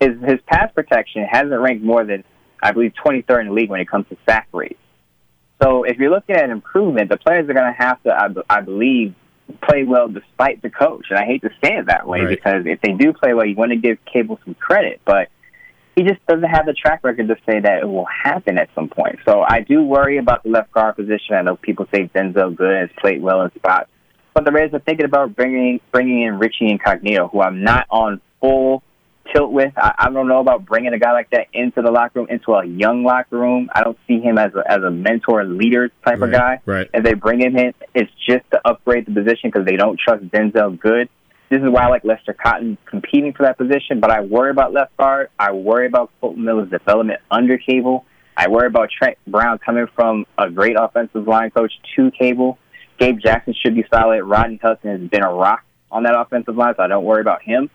his his pass protection hasn't ranked more than I believe 23rd in the league when it comes to sack rates. So if you're looking at improvement, the players are going to have to, I, I believe, play well despite the coach. And I hate to say it that way right. because if they do play well, you want to give Cable some credit, but he just doesn't have the track record to say that it will happen at some point. So I do worry about the left guard position. I know people say Denzelle Good has played well in spots, but the Raiders are thinking about bringing bringing in Richie Incognito, who I'm not on full tilt with. I, I don't know about bringing a guy like that into the locker room, into a young locker room. I don't see him as a, as a mentor, leader type right, of guy. Right. If they bring him in, it's just to upgrade the position because they don't trust Denzelle Good. This is why I like Lester Cotton competing for that position, but I worry about left guard. I worry about Colton Miller's development under Cable. I worry about Trent Brown coming from a great offensive line coach to Cable. Gabe Jackson should be solid. Rodney Hudson has been a rock on that offensive line, so I don't worry about him.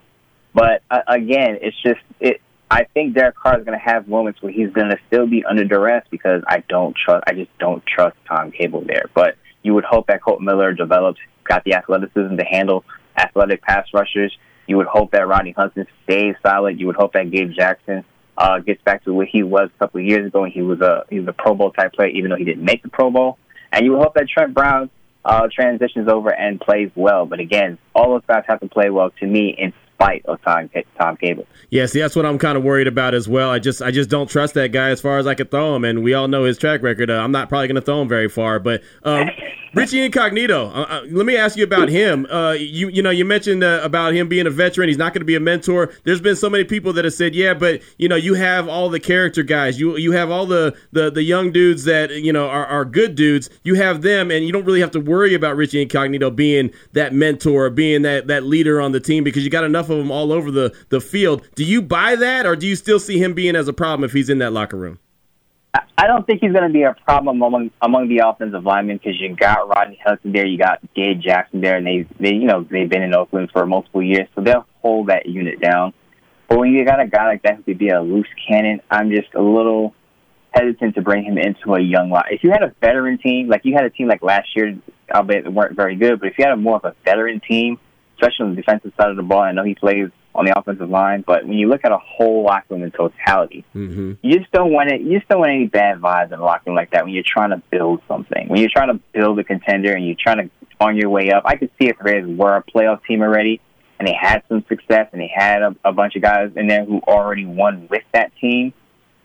But uh, again, it's just it. I think Derek Carr is going to have moments where he's going to still be under duress because I don't trust. I just don't trust Tom Cable there. But you would hope that Colton Miller develops, got the athleticism to handle athletic pass rushers. You would hope that Rodney Hudson stays solid. You would hope that Gabe Jackson uh, gets back to what he was a couple of years ago. And he was a he was a Pro Bowl type player, even though he didn't make the Pro Bowl. And you would hope that Trent Brown uh, transitions over and plays well. But again, all those guys have to play well to me in spite of Tom, Tom Cable. Yeah, see, that's what I'm kind of worried about as well. I just I just don't trust that guy as far as I could throw him, and we all know his track record. Uh, I'm not probably going to throw him very far, but uh, *laughs* Richie Incognito. Uh, uh, let me ask you about him. Uh, you you know you mentioned uh, about him being a veteran. He's not going to be a mentor. There's been so many people that have said, yeah, but you know you have all the character guys. You you have all the the, the young dudes that you know are, are good dudes. You have them, and you don't really have to worry about Richie Incognito being that mentor, being that that leader on the team because you got enough of them all over the the field. Do you buy that, or do you still see him being as a problem if he's in that locker room? I don't think he's going to be a problem among among the offensive linemen because you got Rodney Hudson there, you got Gabe Jackson there, and they they you know they've been in Oakland for multiple years, so they'll hold that unit down. But when you got a guy like that who could be a loose cannon, I'm just a little hesitant to bring him into a young line. If you had a veteran team, like you had a team like last year, albeit it weren't very good, but if you had a more of a veteran team, especially on the defensive side of the ball. I know he plays on the offensive line, but when you look at a whole locker room in totality, Mm-hmm. you just don't want it. You just don't want any bad vibes in a locker room like that when you're trying to build something. When you're trying to build a contender and you're trying to on your way up. I could see if the Raiders were a playoff team already and they had some success and they had a, a bunch of guys in there who already won with that team.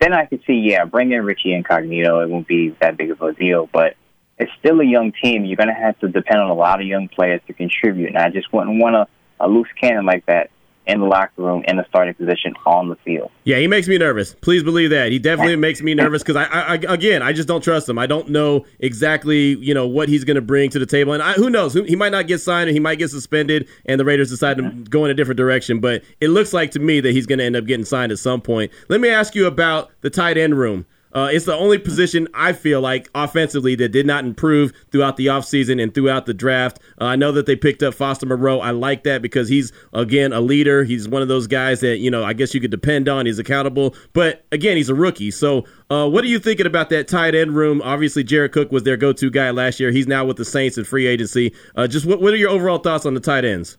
Then I could see, yeah, bring in Richie Incognito. It won't be that big of a deal, but it's still a young team. You're going to have to depend on a lot of young players to contribute, and I just wouldn't want a, a uh, loose cannon like that in the locker room in the starting position on the field. Yeah, he makes me nervous. Please believe that. He definitely makes me nervous because I, I, I, again, I just don't trust him. I don't know exactly, you know, what he's going to bring to the table, and I, who knows? He might not get signed, and he might get suspended, and the Raiders decide to go in a different direction. But it looks like to me that he's going to end up getting signed at some point. Let me ask you about the tight end room. Uh, it's the only position I feel like offensively that did not improve throughout the offseason and throughout the draft. Uh, I know that they picked up Foster Moreau. I like that because he's, again, a leader. He's one of those guys that, you know, I guess you could depend on. He's accountable. But, again, he's a rookie. So, uh, what are you thinking about that tight end room? Obviously, Jared Cook was their go to guy last year. He's now with the Saints in free agency. Uh, just what, what are your overall thoughts on the tight ends?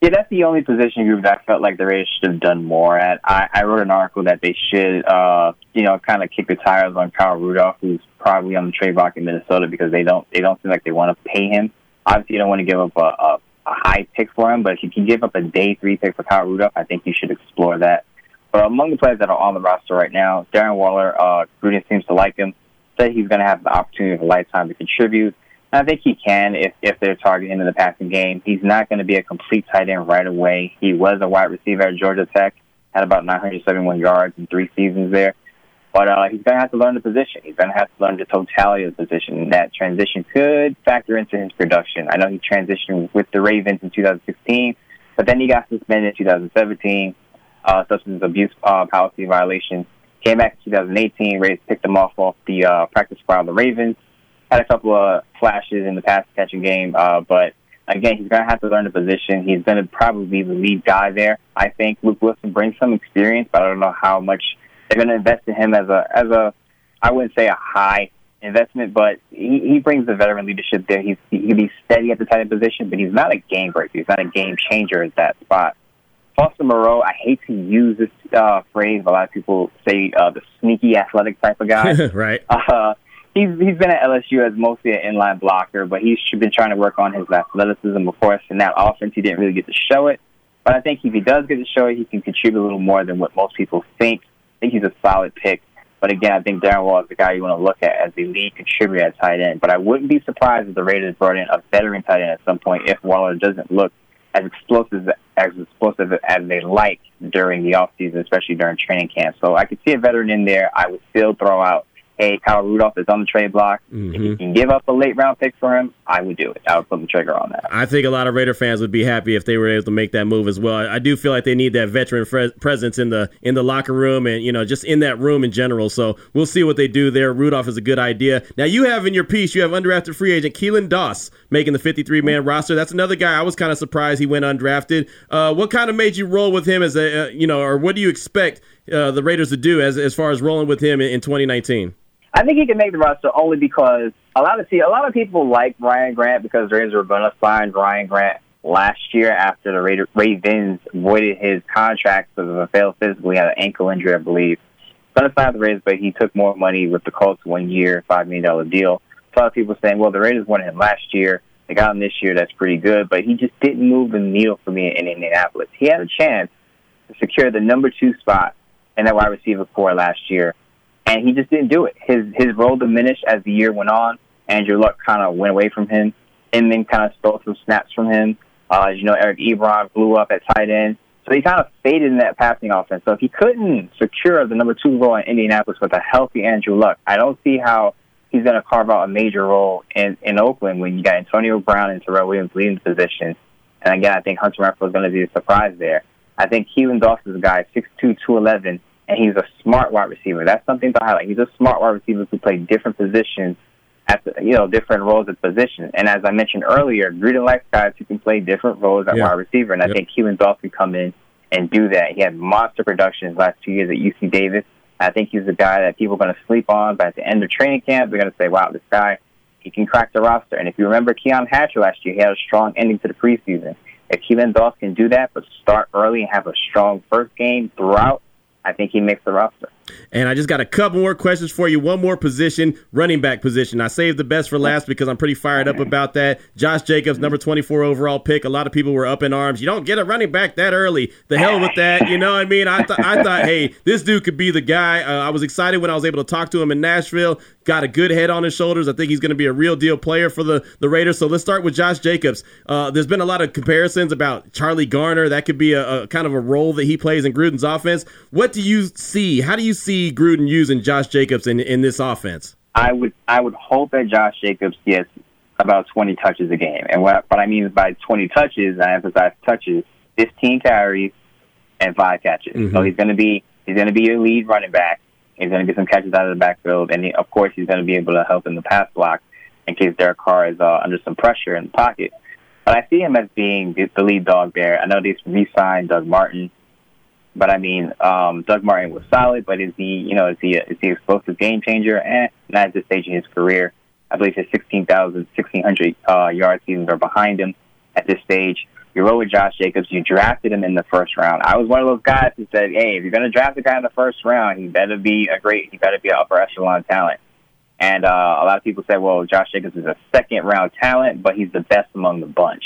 Yeah, that's the only position group that I felt like the Raiders should have done more at. I, I wrote an article that they should, uh, you know, kind of kick the tires on Kyle Rudolph, who's probably on the trade block in Minnesota because they don't they don't seem like they want to pay him. Obviously, you don't want to give up a, a, a high pick for him, but if you can give up a day three pick for Kyle Rudolph, I think you should explore that. But among the players that are on the roster right now, Darren Waller, uh, Gruden seems to like him. Said he's going to have the opportunity of a lifetime to contribute. I think he can if, if they're targeting in the passing game. He's not going to be a complete tight end right away. He was a wide receiver at Georgia Tech, had about 971 yards in three seasons there. But uh, he's going to have to learn the position. He's going to have to learn the totality of the position. And that transition could factor into his production. I know he transitioned with the Ravens in 2016, but then he got suspended in 2017, uh, substance abuse uh, policy violation. Came back in 2018. Raiders picked him off off the uh, practice squad of the Ravens had a couple of flashes in the pass catching game, uh, but again, he's going to have to learn the position. He's going to probably be the lead guy there. I think Luke Wilson brings some experience, but I don't know how much they're going to invest in him as a as a I wouldn't say a high investment, but he, he brings the veteran leadership there. He's he can be steady at the tight end position, but he's not a game breaker. He's not a game changer at that spot. Foster Moreau, I hate to use this uh, phrase. But a lot of people say uh, the sneaky athletic type of guy. *laughs* right. Uh, he's he's been at LSU as mostly an inline blocker, but he's been trying to work on his athleticism. Of course, in that offense, he didn't really get to show it. But I think if he does get to show it, he can contribute a little more than what most people think. I think he's a solid pick. But again, I think Darren Waller is the guy you want to look at as the lead contributor at tight end. But I wouldn't be surprised if the Raiders brought in a veteran tight end at some point if Waller doesn't look as explosive as explosive as they like during the offseason, especially during training camp. So I could see a veteran in there. I would still throw out hey, Kyle Rudolph is on the trade block. Mm-hmm. If you can give up a late round pick for him, I would do it. I would put the trigger on that. I think a lot of Raider fans would be happy if they were able to make that move as well. I do feel like they need that veteran fre- presence in the in the locker room and you know just in that room in general. So we'll see what they do there. Rudolph is a good idea. Now you have in your piece you have undrafted free agent Keelan Doss making the 53 man roster. That's another guy I was kind of surprised he went undrafted. Uh, what kind of made you roll with him as a uh, you know or what do you expect uh, the Raiders to do as as far as rolling with him in, in 2019? I think he can make the roster only because a lot of see a lot of people like Ryan Grant because the Raiders were going to sign Ryan Grant last year after the Raider, Ravens voided his contract because of a failed physical. He had an ankle injury, I believe. Going to sign the Raiders, but he took more money with the Colts one year, five million dollar deal. A lot of people saying, well, the Raiders wanted him last year. They got him this year. That's pretty good, but he just didn't move the needle for me in Indianapolis. He had a chance to secure the number two spot in that wide receiver core last year and he just didn't do it. His his role diminished as the year went on. Andrew Luck kind of went away from him. Inman kind of stole some snaps from him. Uh, as you know, Eric Ebron blew up at tight end. So he kind of faded in that passing offense. So if he couldn't secure the number two role in Indianapolis with a healthy Andrew Luck, I don't see how he's going to carve out a major role in, in Oakland when you got Antonio Brown and Tyrell Williams leading the position. And again, I think Hunter Renfrow is going to be a surprise there. I think Keelan Doss is a guy, 6'2", 211, and he's a smart wide receiver. That's something to highlight. He's a smart wide receiver who play different positions at the, you know different roles at position. And as I mentioned earlier, Gruden likes guys who can play different roles at Yeah. wide receiver, and I Yep. think Keelan Doss can come in and do that. He had monster production his last two years at UC Davis. I think he's a guy that people are going to sleep on, but at the end of training camp, they're going to say, "Wow, this guy." He can crack the roster. And if you remember Keon Hatcher last year, he had a strong ending to the preseason. If Keelan Doss can do that, but start early and have a strong first game throughout, I think he makes the roster. And I just got a couple more questions for you. One more position, running back position. I saved the best for last because I'm pretty fired up about that. Josh Jacobs, number 24 overall pick. A lot of people were up in arms. You don't get a running back that early. The hell with that. You know what I mean? I, th- I thought, hey, this dude could be the guy. Uh, I was excited when I was able to talk to him in Nashville. Got a good head on his shoulders. I think he's going to be a real deal player for the, the Raiders. So let's start with Josh Jacobs. Uh, there's been a lot of comparisons about Charlie Garner. That could be a, a kind of a role that he plays in Gruden's offense. What do you see? How do you see Gruden using Josh Jacobs in, in this offense? I would I would hope that Josh Jacobs gets about 20 touches a game. And what, what I mean by 20 touches, I emphasize touches, 15 carries and five catches. Mm-hmm. So he's going to be he's going to be your lead running back. He's going to get some catches out of the backfield, and he, of course he's going to be able to help in the pass block in case Derek Carr is uh, under some pressure in the pocket. But I see him as being the, the lead dog there. I know they re-signed Doug Martin but I mean, um, Doug Martin was solid, but is he, you know, is he, is he explosive game changer? And eh, not at this stage in his career. I believe his 16,000, 1,600 uh, yard seasons are behind him at this stage. You roll with Josh Jacobs. You drafted him in the first round. I was one of those guys who said, "Hey, if you're going to draft a guy in the first round, he better be a great. He better be an upper echelon talent." And uh, a lot of people say, "Well, Josh Jacobs is a second round talent, but he's the best among the bunch."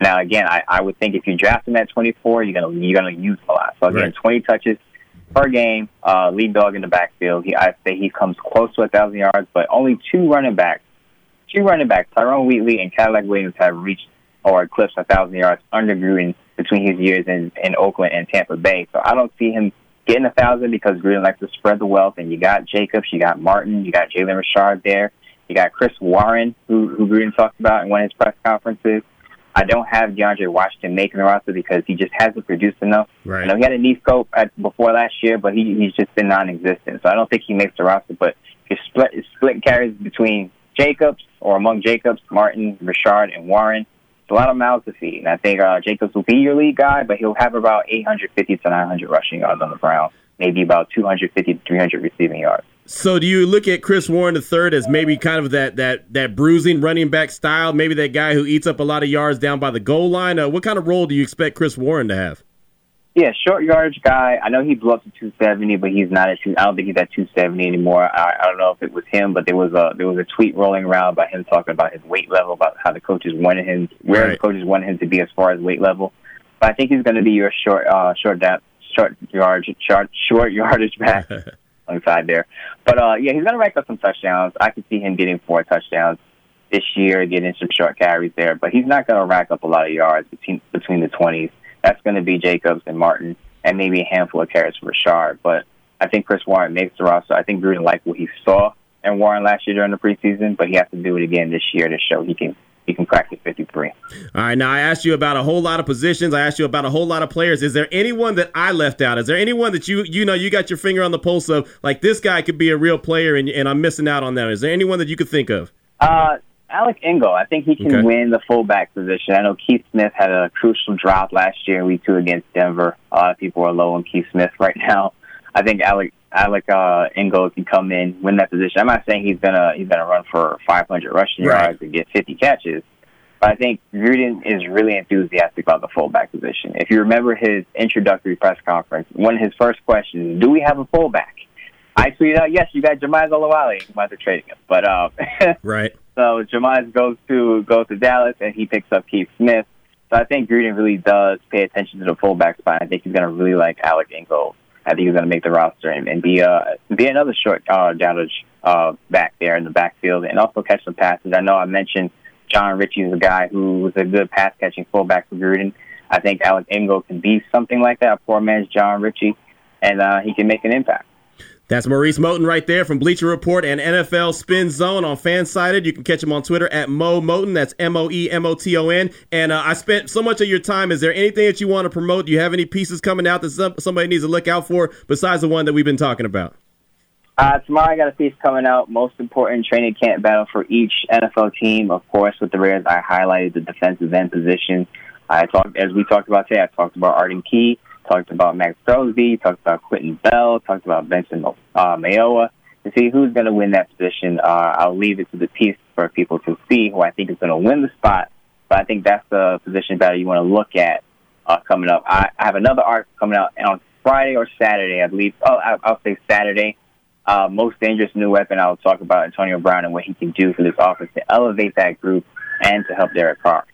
Now, again, I, I would think if you draft him at 24, you're gonna you're gonna use a lot. So again, right. 20 touches per game, uh, lead dog in the backfield. He, I say he comes close to a thousand yards, but only two running backs, two running backs, Tyrone Wheatley and Cadillac Williams, have reached or eclipsed a thousand yards under Gruden between his years in, in Oakland and Tampa Bay. So I don't see him getting a thousand because Gruden likes to spread the wealth. And you got Jacobs, you got Martin, you got Jalen Richard there, you got Chris Warren, who, who Gruden talked about in one of his press conferences. I don't have DeAndre Washington making the roster because he just hasn't produced enough. Right. I know he had a knee scope at, before last year, but he, he's just been non-existent. So I don't think he makes the roster. But if split split carries between Jacobs or among Jacobs, Martin, Richard, and Warren, it's a lot of mouths to feed. And I think uh, Jacobs will be your lead guy, but he'll have about 850 to 900 rushing yards on the ground, maybe about 250 to 300 receiving yards. So do you look at Chris Warren the third as maybe kind of that that that bruising running back style, maybe that guy who eats up a lot of yards down by the goal line? Uh, what kind of role do you expect Chris Warren to have? Yeah, short yardage guy. I know he blew up to 270, but he's not at two. I don't think he's at 270 anymore. I, I don't know if it was him, but there was a there was a tweet rolling around about him talking about his weight level, about how the coaches wanted him, where right. the coaches wanted him to be as far as weight level. But I think he's going to be your short uh, short that short yardage short short yardage back. *laughs* alongside there. But uh, yeah, he's going to rack up some touchdowns. I could see him getting four touchdowns this year, getting some short carries there. But he's not going to rack up a lot of yards between between the twenties. That's going to be Jacobs and Martin, and maybe a handful of carries for Richard. But I think Chris Warren makes the roster. I think Gruden liked what he saw in Warren last year during the preseason, but he has to do it again this year to show he can he can crack the 53. All right, now I asked you about a whole lot of positions. I asked you about a whole lot of players. Is there anyone that I left out? Is there anyone that you you know you got your finger on the pulse of like this guy could be a real player and, and I'm missing out on that? Is there anyone that you could think of? Uh, Alec Ingold. I think he can okay. win the fullback position. I know Keith Smith had a crucial drop last year in week two against Denver. A lot of people are low on Keith Smith right *laughs* now. I think Alec Alec uh, Ingold can come in, win that position. I'm not saying he's gonna he's gonna run for 500 rushing right. yards and get 50 catches, but I think Gruden is really enthusiastic about the fullback position. If you remember his introductory press conference, one of his first questions "Do we have a fullback?" I tweeted out, "Yes, you got Jamize Olawale. You might be trading him." But uh, *laughs* right. So Jamize goes to goes to Dallas and he picks up Keith Smith. So I think Gruden really does pay attention to the fullback spot. I think he's going to really like Alec Ingold. I think he's going to make the roster and, and be uh be another short uh downage uh back there in the backfield and also catch some passes. I know I mentioned Jon Ritchie is a guy who was a good pass catching fullback for Gruden. I think Alec Ingold can be something like that, a poor man's Jon Ritchie, and uh, he can make an impact. That's Maurice Moton right there from Bleacher Report and NFL Spin Zone on Fansided. You can catch him on Twitter at Moe Moton. That's M O E M O T O N. And uh, I spent so much of your time. Is there anything that you want to promote? Do you have any pieces coming out that some, somebody needs to look out for besides the one that we've been talking about? Uh, tomorrow I got a piece coming out. Most important training camp battle for each NFL team. Of course, with the Raiders, I highlighted the defensive end position. I talked, as we talked about today, I talked about Arden Key talked about Maxx Crosby, talked about Quinton Bell, talked about Benson uh, Mayowa. To see who's going to win that position, uh, I'll leave it to the piece for people to see who I think is going to win the spot But I think that's the position battle you want to look at uh, coming up. I, I have another article coming out on Friday or Saturday, I believe. Oh, I, I'll say Saturday. Uh, most dangerous new weapon. I'll talk about Antonio Brown and what he can do for this offense to elevate that group and to help Derek Carr.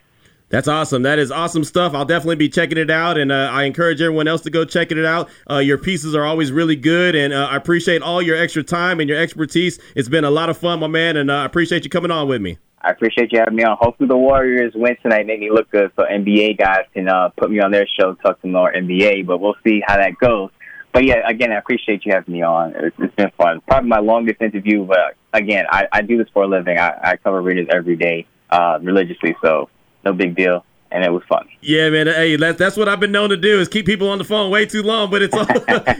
That's awesome. That is awesome stuff. I'll definitely be checking it out, and uh, I encourage everyone else to go checking it out. Uh, your pieces are always really good, and uh, I appreciate all your extra time and your expertise. It's been a lot of fun, my man, and uh, I appreciate you coming on with me. I appreciate you having me on. Hopefully, the Warriors win tonight, make me look good, so NBA guys can uh, put me on their show, talk some more NBA. But we'll see how that goes. But yeah, again, I appreciate you having me on. It's, it's been fun. Probably my longest interview, but again, I, I do this for a living. I, I cover Raiders every day uh, religiously, so no big deal and it was fun. Yeah, man. Hey, that's that's what I've been known to do is keep people on the phone way too long, but it's all *laughs*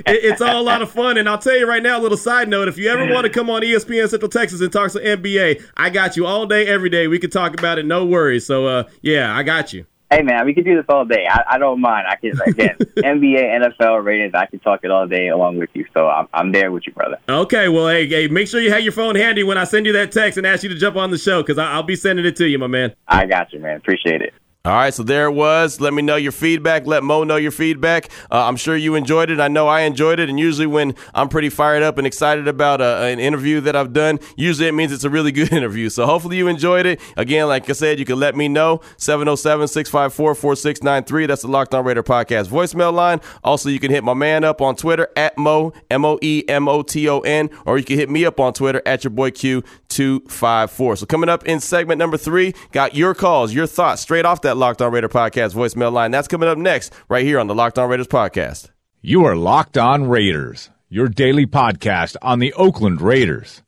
it's all a lot of fun. And I'll tell you right now, a little side note: if you ever want to come on ESPN Central Texas and talk some NBA, I got you all day, every day. We can talk about it, no worries. So, uh, yeah, I got you. Hey man, we can do this all day. I, I don't mind. I can again *laughs* NBA, NFL, ratings. I can talk it all day along with you. So I'm I'm there with you, brother. Okay, well, hey, hey, make sure you have your phone handy when I send you that text and ask you to jump on the show because I'll be sending it to you, my man. I got you, man. Appreciate it. All right, so there it was. Let me know your feedback. Let Moe know your feedback. Uh, I'm sure you enjoyed it. I know I enjoyed it. And usually, when I'm pretty fired up and excited about a, an interview that I've done, usually it means it's a really good *laughs* interview. So hopefully, you enjoyed it. Again, like I said, you can let me know 707 654 4693. That's the Locked On Raider podcast voicemail line. Also, you can hit my man up on Twitter at Moe, M O E M O T O N, or you can hit me up on Twitter at your boy Q254. So, coming up in segment number three, got your calls, your thoughts straight off that Locked On Raider podcast voicemail line. That's coming up next, right here on the Locked On Raiders podcast. You are Locked On Raiders, your daily podcast on the Oakland Raiders.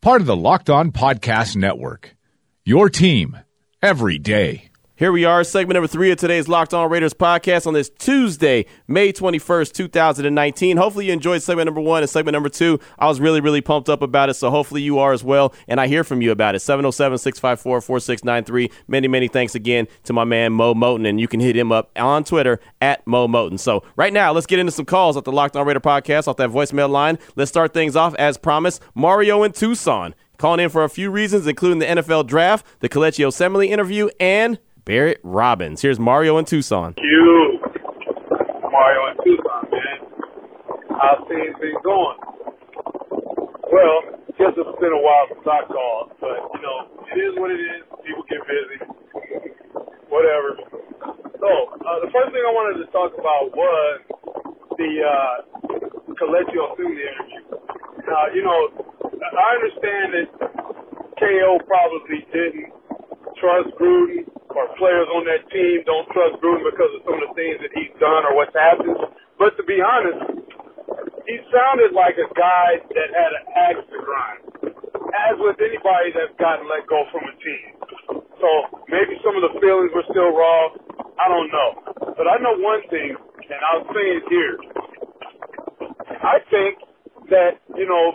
Part of the Locked On Podcast Network. Your team every day. Here we are, segment number three of today's Locked On Raiders podcast on this Tuesday, May 21st, 2019. Hopefully, you enjoyed segment number one and segment number two. I was really, really pumped up about it, so hopefully you are as well. And I hear from you about it. 707 654 4693. Many, many thanks again to my man Moe Moton. and you can hit him up on Twitter at Moe Moton. So, right now, let's get into some calls off the Locked On Raider podcast off that voicemail line. Let's start things off as promised. Mario in Tucson. Calling in for a few reasons, including the NFL draft, the Kelechi Osemele interview, and Barrett Robbins. Here's Mario in Tucson. You, Mario in Tucson, man. How's things been going? Well, guess it's been a while since I called, but you know, it is what it is. People get busy. Whatever. So, uh, the first thing I wanted to talk about was the uh, Kelechi Osemele interview. Now, you know, I understand that KO probably didn't trust Gruden or players on that team don't trust Gruden because of some of the things that he's done or what's happened. But to be honest, he sounded like a guy that had an axe to grind, as with anybody that's gotten let go from a team. So maybe some of the feelings were still raw. I don't know. But I know one thing, and I'll say it here. I think that, you know,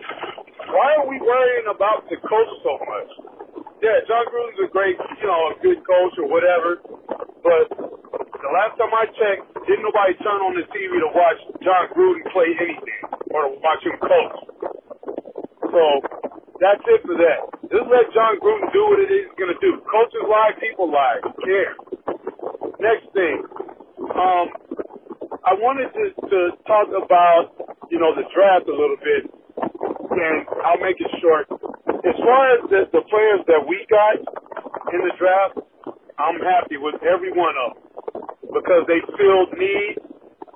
why are we worrying about the coach so much? Yeah, Jon Gruden's a great, you know, a good coach or whatever. But the last time I checked, didn't nobody turn on the TV to watch Jon Gruden play anything or to watch him coach. So that's it for that. Just let Jon Gruden do what it is he's gonna do. Coaches lie, people lie. Who cares? Next thing, um, I wanted to, to talk about, you know, the draft a little bit, and I'll make it short. As far as the, the players that we got in the draft, I'm happy with every one of them because they filled needs,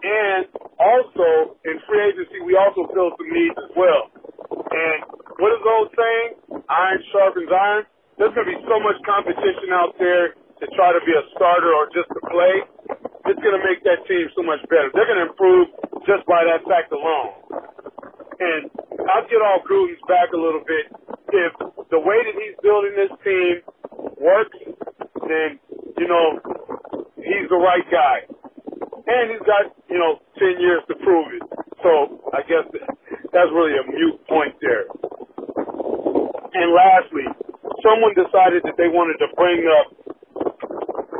and also in free agency we also filled some needs as well. And what is the old saying? Iron sharpens iron. There's going to be so much competition out there to try to be a starter or just to play. It's going to make that team so much better. They're going to improve just by that fact alone. And I'll get off Gruden's back a little bit. If the way that he's building this team works, then, you know, he's the right guy. And he's got, you know, 10 years to prove it. So I guess that's really a mute point there. And lastly, someone decided that they wanted to bring up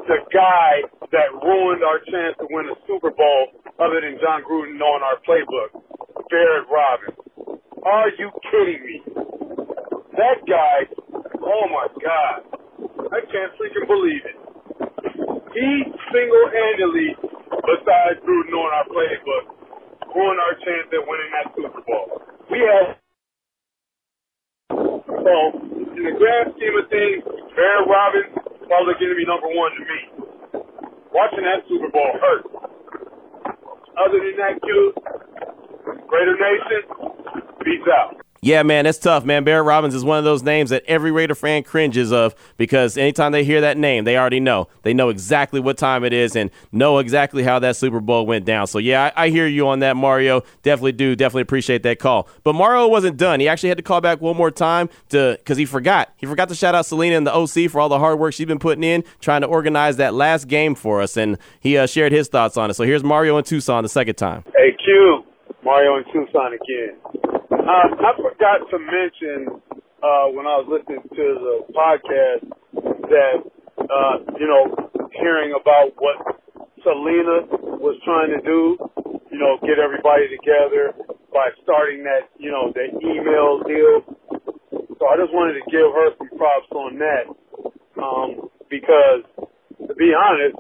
the guy that ruined our chance to win a Super Bowl other than Jon Gruden knowing our playbook, Barrett Robbins. Are you kidding me? That guy, oh my God. I can't freaking believe it. he single-handedly, besides Gruden knowing our playbook, ruined our chance at winning that Super Bowl. We had so in the grand scheme of things, Barry Robbins probably going to be number one to me. Watching that Super Bowl hurt. Other than that, Q, Raider Nation, peace out. Yeah, man, that's tough, man. Barrett Robbins is one of those names that every Raider fan cringes of because anytime they hear that name, they already know. They know exactly what time it is and know exactly how that Super Bowl went down. So, yeah, I, I hear you on that, Mario. Definitely do. Definitely appreciate that call. But Mario wasn't done. He actually had to call back one more time to because he forgot. He forgot to shout out Selena and the OC for all the hard work she's been putting in trying to organize that last game for us. And he uh, shared his thoughts on it. So, here's Mario in Tucson the second time. Hey, Q. Mario in Tucson again. Uh, I forgot to mention uh, when I was listening to the podcast that uh, you know hearing about what Selena was trying to do, you know, get everybody together by starting that you know the email deal. So I just wanted to give her some props on that um, because to be honest,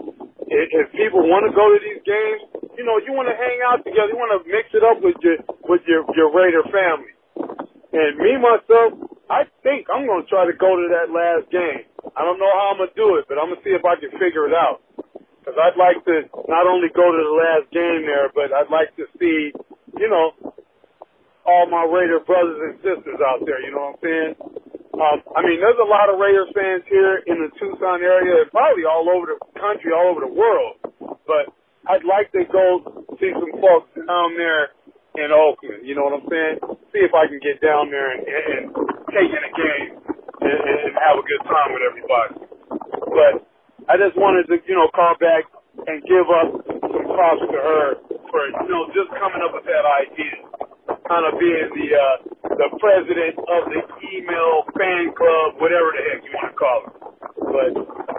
if, if people want to go to these games, you know, you want to hang out together. You want to mix it up with your with your your Raider family. And me myself, I think I'm going to try to go to that last game. I don't know how I'm going to do it, but I'm going to see if I can figure it out. Because I'd like to not only go to the last game there, but I'd like to see, you know, all my Raider brothers and sisters out there. You know what I'm saying? Um, I mean, there's a lot of Raiders fans here in the Tucson area, and probably all over the country, all over the world. But I'd like to go see some folks down there in Oakland. You know what I'm saying? See if I can get down there and, and take in a game and, and have a good time with everybody. But I just wanted to, you know, call back and give up some props to her for, you know, just coming up with that idea. Kind of being the uh, the president of the email fan club, whatever the heck you want to call it. But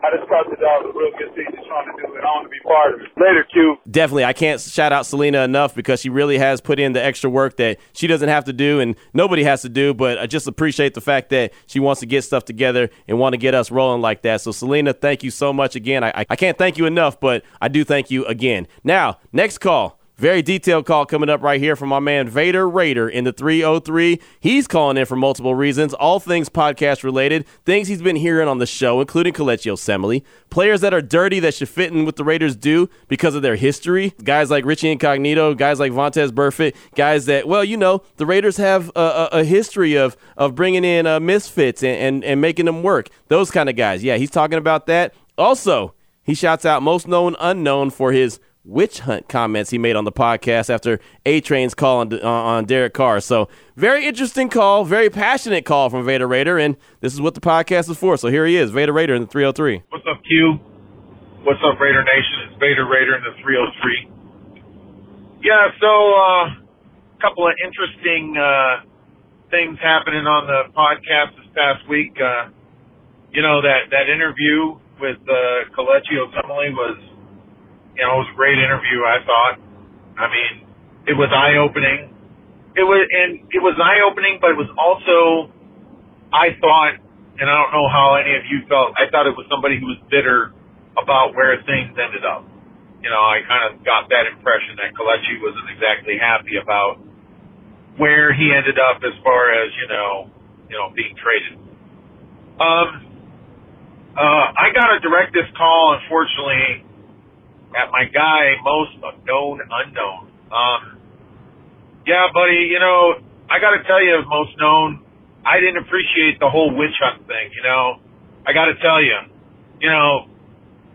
I just thought that that was a real good she's trying to do, and I want to be part of it. Later, Q. Definitely. I can't shout out Selena enough because she really has put in the extra work that she doesn't have to do and nobody has to do. But I just appreciate the fact that she wants to get stuff together and want to get us rolling like that. So, Selena, thank you so much again. I, I can't thank you enough, but I do thank you again. Now, next call. Very detailed call coming up right here from my man Vader Raider in the 303. He's calling in for multiple reasons, all things podcast related, things he's been hearing on the show, including Kelechi Osemele, players that are dirty that should fit in with the Raiders do because of their history, guys like Richie Incognito, guys like Vontaze Burfict, guys that, well, you know, the Raiders have a, a, a history of of bringing in uh, misfits and, and, and making them work. Those kind of guys. Yeah, he's talking about that. Also, he shouts out most known unknown for his witch hunt comments he made on the podcast after A Train's call on, uh, on Derek Carr. So, very interesting call, very passionate call from Vader Raider, and this is what the podcast is for. So, here he is, Vader Raider in the 303. What's up, Q? What's up, Raider Nation? It's Vader Raider in the 303. Yeah, so uh, a couple of interesting uh, things happening on the podcast this past week. Uh, you know that that interview with uh, Kelechi Osemele was you know, it was a great interview. I thought. I mean, it was eye opening. It was, and it was eye opening, but it was also, I thought, and I don't know how any of you felt. I thought it was somebody who was bitter about where things ended up. You know, I kind of got that impression that Kelechi wasn't exactly happy about where he ended up as far as you know, you know, being traded. Um, uh, I got to direct this call, unfortunately, at my guy, most known unknown. Um, yeah, buddy, you know, I got to tell you, most known, I didn't appreciate the whole witch hunt thing. You know, I got to tell you, you know,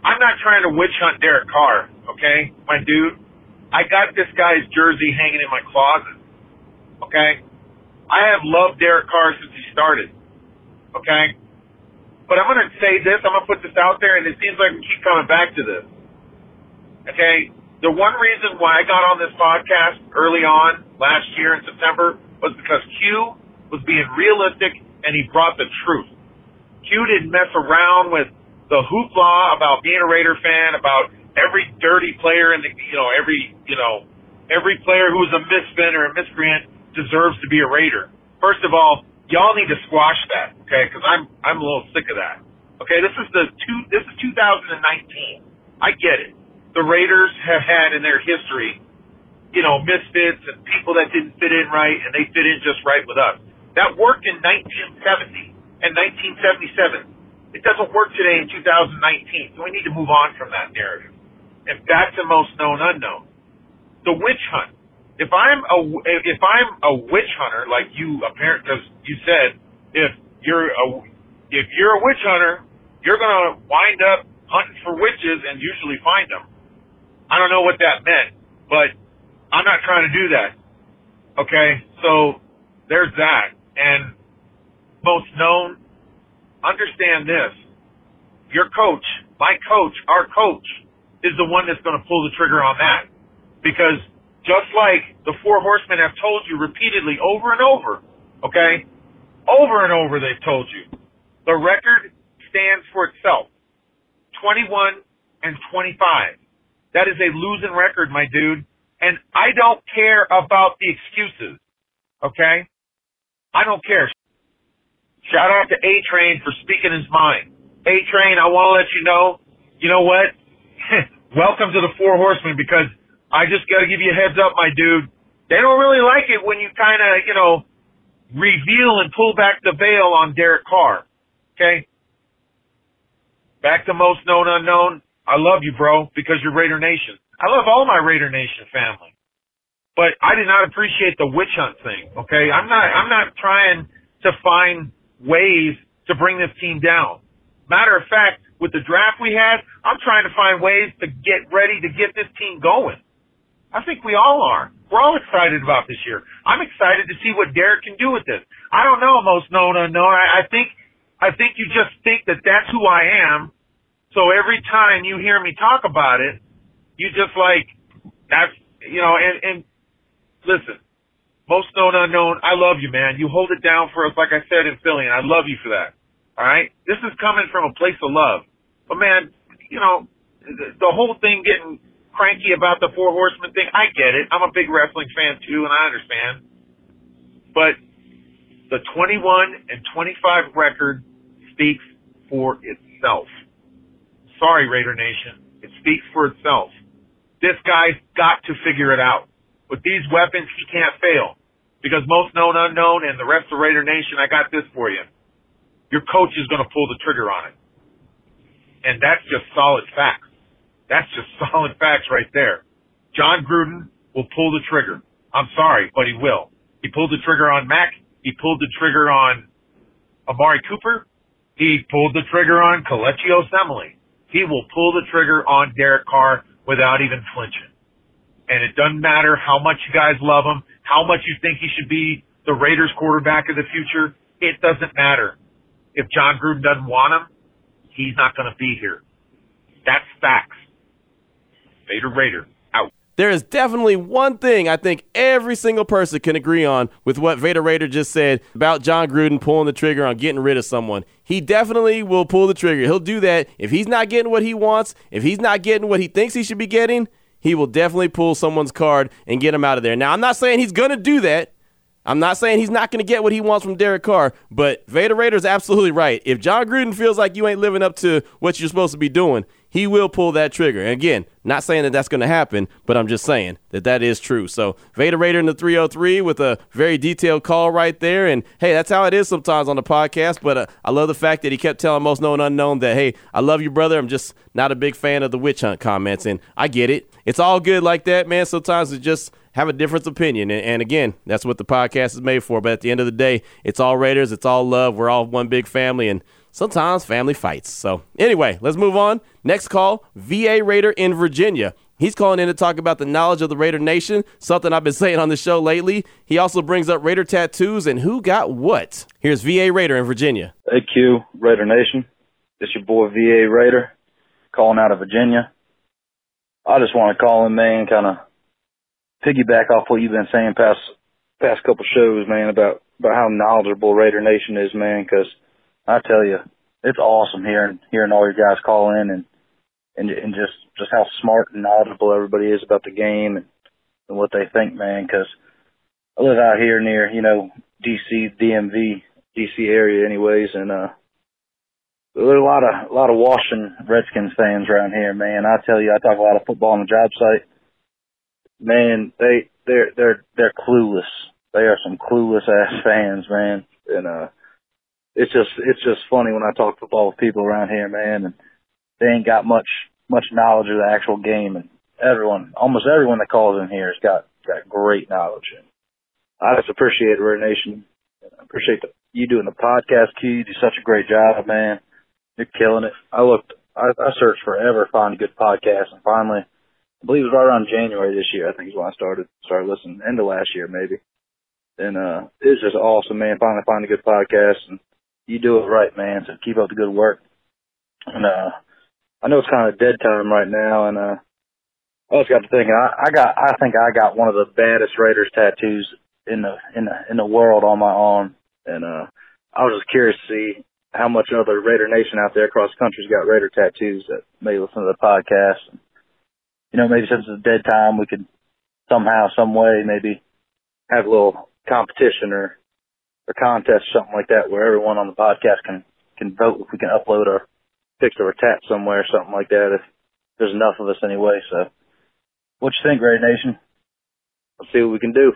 I'm not trying to witch hunt Derek Carr. Okay, my dude, I got this guy's jersey hanging in my closet. Okay, I have loved Derek Carr since he started. Okay, but I'm going to say this. I'm going to put this out there, and it seems like we keep coming back to this. Okay, the one reason why I got on this podcast early on last year in September was because Q was being realistic and he brought the truth. Q didn't mess around with the hoopla about being a Raider fan, about every dirty player and the you know every you know every player who's a misfit or a miscreant deserves to be a Raider. First of all, y'all need to squash that, okay? Because I'm I'm a little sick of that. Okay, this is the two this is 2019. I get it. The Raiders have had in their history, you know, misfits and people that didn't fit in right, and they fit in just right with us. That worked in 1970 and 1977. It doesn't work today in 2019, so we need to move on from that narrative. And back to most known unknown. The witch hunt. If I'm a if I'm a witch hunter like you apparent because you said if you're a if you're a witch hunter, you're gonna wind up hunting for witches and usually find them. I don't know what that meant, but I'm not trying to do that. Okay, so there's that. And most known, understand this. Your coach, my coach, our coach, is the one that's going to pull the trigger on that. Because just like the four horsemen have told you repeatedly over and over, okay? Over and over they've told you. The record stands for itself. 21 and 25. That is a losing record, my dude. And I don't care about the excuses. Okay? I don't care. Shout out to A Train for speaking his mind. A Train, I want to let you know, you know what? *laughs* Welcome to the Four Horsemen because I just got to give you a heads up, my dude. They don't really like it when you kind of, you know, reveal and pull back the veil on Derek Carr. Okay? Back to most known unknown. I love you, bro, because you're Raider Nation. I love all my Raider Nation family. But I did not appreciate the witch hunt thing. Okay, I'm not. I'm not trying to find ways to bring this team down. Matter of fact, with the draft we had, I'm trying to find ways to get ready to get this team going. I think we all are. We're all excited about this year. I'm excited to see what Derek can do with this. I don't know most known unknown. I, I think, I think you just think that that's who I am. So every time you hear me talk about it, you just like, that's, you know, and, and listen, most known unknown, I love you, man. You hold it down for us, like I said in Philly, and I love you for that. All right? This is coming from a place of love. But man, you know, the, whole thing getting cranky about the four horsemen thing, I get it. I'm a big wrestling fan too, and I understand. But the 21 and 25 record speaks for itself. Sorry, Raider Nation. It speaks for itself. This guy's got to figure it out. With these weapons, he can't fail. Because most known unknown and the rest of Raider Nation, I got this for you. Your coach is going to pull the trigger on it. And that's just solid facts. That's just *laughs* solid facts right there. Jon Gruden will pull the trigger. I'm sorry, but he will. He pulled the trigger on Mack. He pulled the trigger on Amari Cooper. He pulled the trigger on Kelechi Osemele. He will pull the trigger on Derek Carr without even flinching and it doesn't matter how much you guys love him, how much you think he should be the Raiders quarterback of the future. It doesn't matter. If Jon Gruden doesn't want him, he's not going to be here. That's facts. Vader Raider. There is definitely one thing I think every single person can agree on with what Vader Raider just said about Jon Gruden pulling the trigger on getting rid of someone. He definitely will pull the trigger. He'll do that if he's not getting what he wants, if he's not getting what he thinks he should be getting he will definitely pull someone's card and get him out of there. Now, I'm not saying he's going to do that. I'm not saying he's not going to get what he wants from Derek Carr, but Vader Raider's absolutely right. If Jon Gruden feels like you ain't living up to what you're supposed to be doing, he will pull that trigger. And again, not saying that that's going to happen, but I'm just saying that that is true. So Vader Raider in the 303 with a very detailed call right there. And hey, that's how it is sometimes on the podcast. But uh, I love the fact that he kept telling most known unknown that, hey, I love you, brother. I'm just not a big fan of the witch hunt comments. And I get it. It's all good like that, man. Sometimes it just have a different opinion. And, again, that's what the podcast is made for. But at the end of the day, it's all Raiders. It's all love. We're all one big family. And sometimes family fights. So, anyway, let's move on. Next call VA Raider in Virginia. He's calling in to talk about the knowledge of the Raider Nation, something I've been *laughs* saying on the show lately. He also brings up Raider tattoos and who got what. Here's VA Raider in Virginia. Hey, Q, Raider Nation. It's your boy VA Raider calling out of Virginia. I just want to call in, man, kind of piggyback off what you've been saying past past couple shows, man, about about how knowledgeable Raider Nation is, man, because I tell you, it's awesome hearing hearing all your guys call in and and and just just how smart and knowledgeable everybody is about the game and, and what they think, man. Because I live out here near you know DC, DMV, DC area, anyways, and uh, There's a lot of a lot of Washington Redskins fans around here, man. I tell you, I talk a lot of football on the job site. Man, they they're they're they're clueless. They are some clueless ass *laughs* fans, man. And uh, it's just it's just funny when I talk football with people around here, man, and they ain't got much much knowledge of the actual game. And everyone, almost everyone that calls in here has got got great knowledge. And I just appreciate Raider Nation. I appreciate the, you doing the podcast, Q. You do such a great job, man. You're killing it. I looked, I, I searched forever, find a good podcast, and finally, I believe it was right around January this year. I think is when I started started listening. End of last year, maybe. And uh, it's just awesome, man. Finally, find a good podcast, and you do it right, man. So keep up the good work. And uh, I know it's kind of dead time right now, and uh, I just got to thinking. I, I got, I think I got one of the baddest Raiders tattoos in the in the in the world on my arm, and uh, I was just curious to see how much other Raider Nation out there across the country's got Raider tattoos that may listen to the podcast. And, you know, maybe since it's a dead time, we could somehow, some way, maybe have a little competition or or contest, something like that, where everyone on the podcast can can vote if we can upload our picture or tat somewhere, something like that. If there's enough of us anyway. So, what you think, Raider Nation? Let's see what we can do.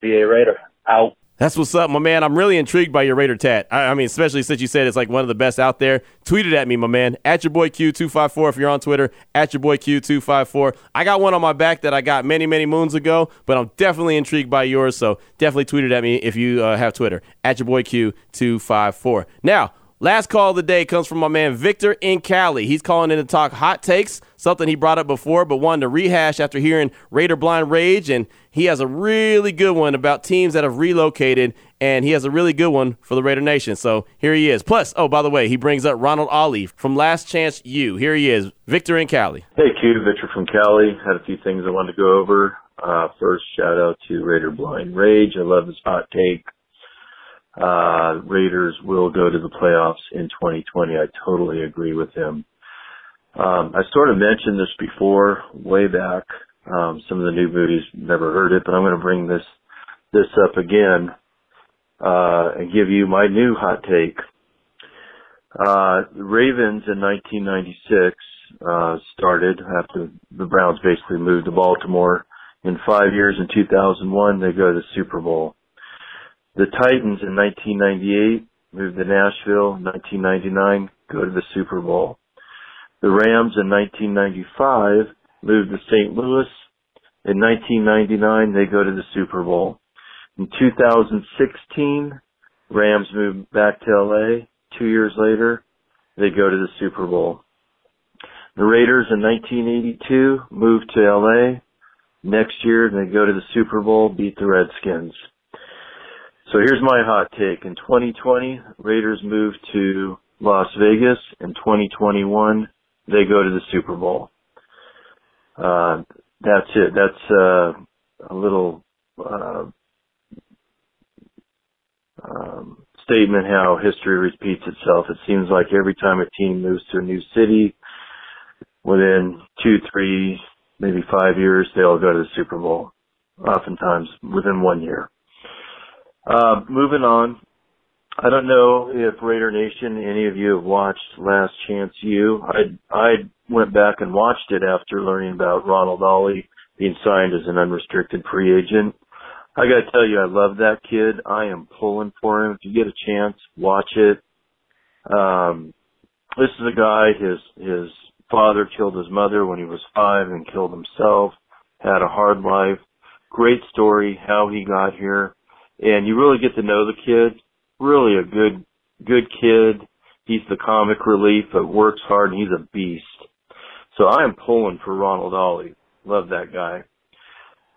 VA Raider out. That's what's up, my man. I'm really intrigued by your Raider tat. I, I, mean, especially since you said it's like one of the best out there. Tweet it at me, my man. At your boy Q254 if you're on Twitter. At your boy Q254. I got one on my back that I got many, many moons ago, but I'm definitely intrigued by yours. So definitely tweet it at me if you uh, have Twitter. At your boy Q254. Now, Last call of the day comes from my man Victor in Cali. He's calling in to talk hot takes, something he brought up before, but wanted to rehash after hearing Raider Blind Rage. And he has a really good one about teams that have relocated, and he has a really good one for the Raider Nation. So here he is. Plus, oh, by the way, he brings up Ronald Ollie from Last Chance U. Here he is, Victor in Cali. Hey, Q, Victor from Cali. Had a few things I wanted to go over. Uh, first, shout out to Raider Blind Rage. I love his hot take uh, Raiders will go to the playoffs in 2020. I totally agree with him. Um, I sort of mentioned this before, way back. Um, some of the new movies never heard it, but I'm going to bring this this up again uh, and give you my new hot take. Uh, Ravens in 1996 uh, started after the Browns basically moved to Baltimore. In five years, in 2001, they go to the Super Bowl. The Titans in 1998 moved to Nashville. 1999 go to the Super Bowl. The Rams in 1995 moved to St. Louis. In 1999 they go to the Super Bowl. In 2016 Rams moved back to LA. Two years later they go to the Super Bowl. The Raiders in 1982 moved to LA. Next year they go to the Super Bowl, beat the Redskins. So here's my hot take. In 2020, Raiders move to Las Vegas. In 2021, they go to the Super Bowl. Uh, that's it. That's uh, a little uh, um, statement how history repeats itself. It seems like every time a team moves to a new city, within two, three, maybe five years, they all go to the Super Bowl. Oftentimes within one year. Uh, moving on. I don't know if Raider Nation, any of you have watched Last Chance U. I I went back and watched it after learning about Ronald Ollie being signed as an unrestricted free agent. I gotta tell you, I love that kid. I am pulling for him. If you get a chance, watch it. Um, this is a guy. His his father killed his mother when he was five and killed himself. Had a hard life. Great story how he got here and you really get to know the kid. Really a good, good kid. He's the comic relief, but works hard, and he's a beast. So I am pulling for Ronald Ollie. Love that guy.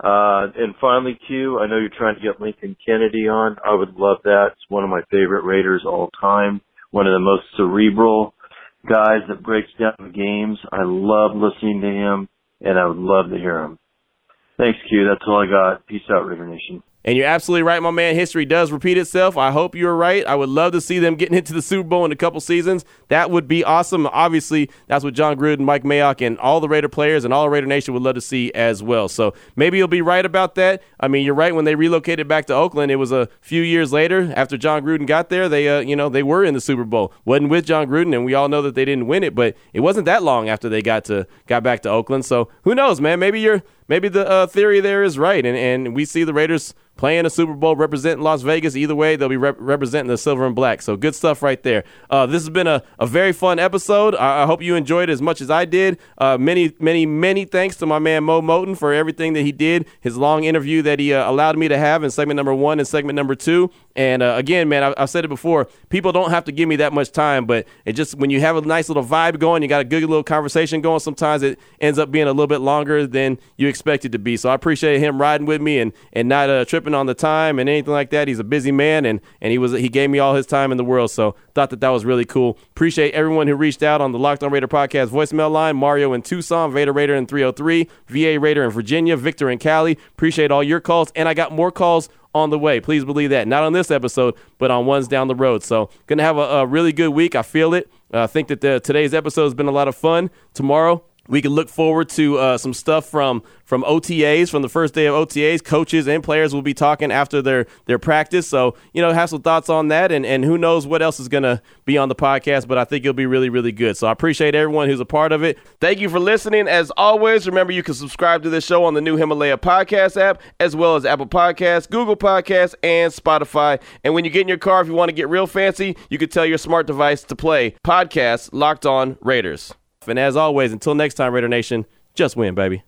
Uh, and finally, Q, I know you're trying to get Lincoln Kennedy on. I would love that. It's one of my favorite Raiders all time. One of the most cerebral guys that breaks down games. I love listening to him, and I would love to hear him. Thanks, Q. That's all I got. Peace out, Raider Nation. And you're absolutely right, my man. History does repeat itself. I hope you're right. I would love to see them getting *laughs* into the Super Bowl in a couple seasons. That would be awesome. Obviously, that's what Jon Gruden, Mike Mayock, and all the Raider players and all Raider Nation would love to see as well. So maybe you'll be right about that. I mean, you're right. When they relocated back to Oakland, it was a few years later after Jon Gruden got there. They, uh, you know, they were in the Super Bowl. wasn't with Jon Gruden, and we all know that they didn't win it. But it wasn't that long after they got to got back to Oakland. So who knows, man? Maybe you're maybe the uh, theory there is right, and and we see the Raiders playing a Super Bowl, representing Las Vegas. Either way, they'll be rep- representing the silver and black. So good stuff right there. Uh, this has been a, a very fun episode. I, I hope you enjoyed it as much as I did. Uh, many, many, many thanks to my man Moe Moton for everything that he did, his long interview that he uh, allowed me to have in segment number one and segment number two. And uh, again, man, I, I've said it before. People don't have to give me that much time, but it just when you have a nice little vibe going, you got a good little conversation going. Sometimes it ends up being a little bit longer than you expect it to be. So I appreciate him riding with me and and not uh, tripping on the time and anything like that. He's a busy man, and and he was he gave me all his time in the world. So thought that that was really cool. Appreciate everyone who reached out on the Locked On Raider podcast voicemail line. Mario in Tucson, Vader Raider in 303, VA Raider in Virginia, Victor in Cali. Appreciate all your calls, and I got more calls on the way. Please believe that. Not on this episode, but on ones down the road. So, going to have a, a, really good week. I feel it. Uh, I think that the, today's episode has been a lot of fun. Tomorrow, we can look forward to uh, some stuff from from OTAs from the first day of OTAs. Coaches and players will be talking after their their practice. So you know, have some thoughts on that, and and who knows what else is gonna be on the podcast. But I think it'll be really really good. So I appreciate everyone who's a part of it. Thank you for listening. As always, remember you can subscribe to this show on the new Himalaya podcast app, as well as Apple Podcasts, Google Podcasts, and Spotify. And when you get in your car, if you want to get real fancy, you can tell your smart device to play podcast Locked On Raiders. And as always, until next time, Raider Nation, just win, baby.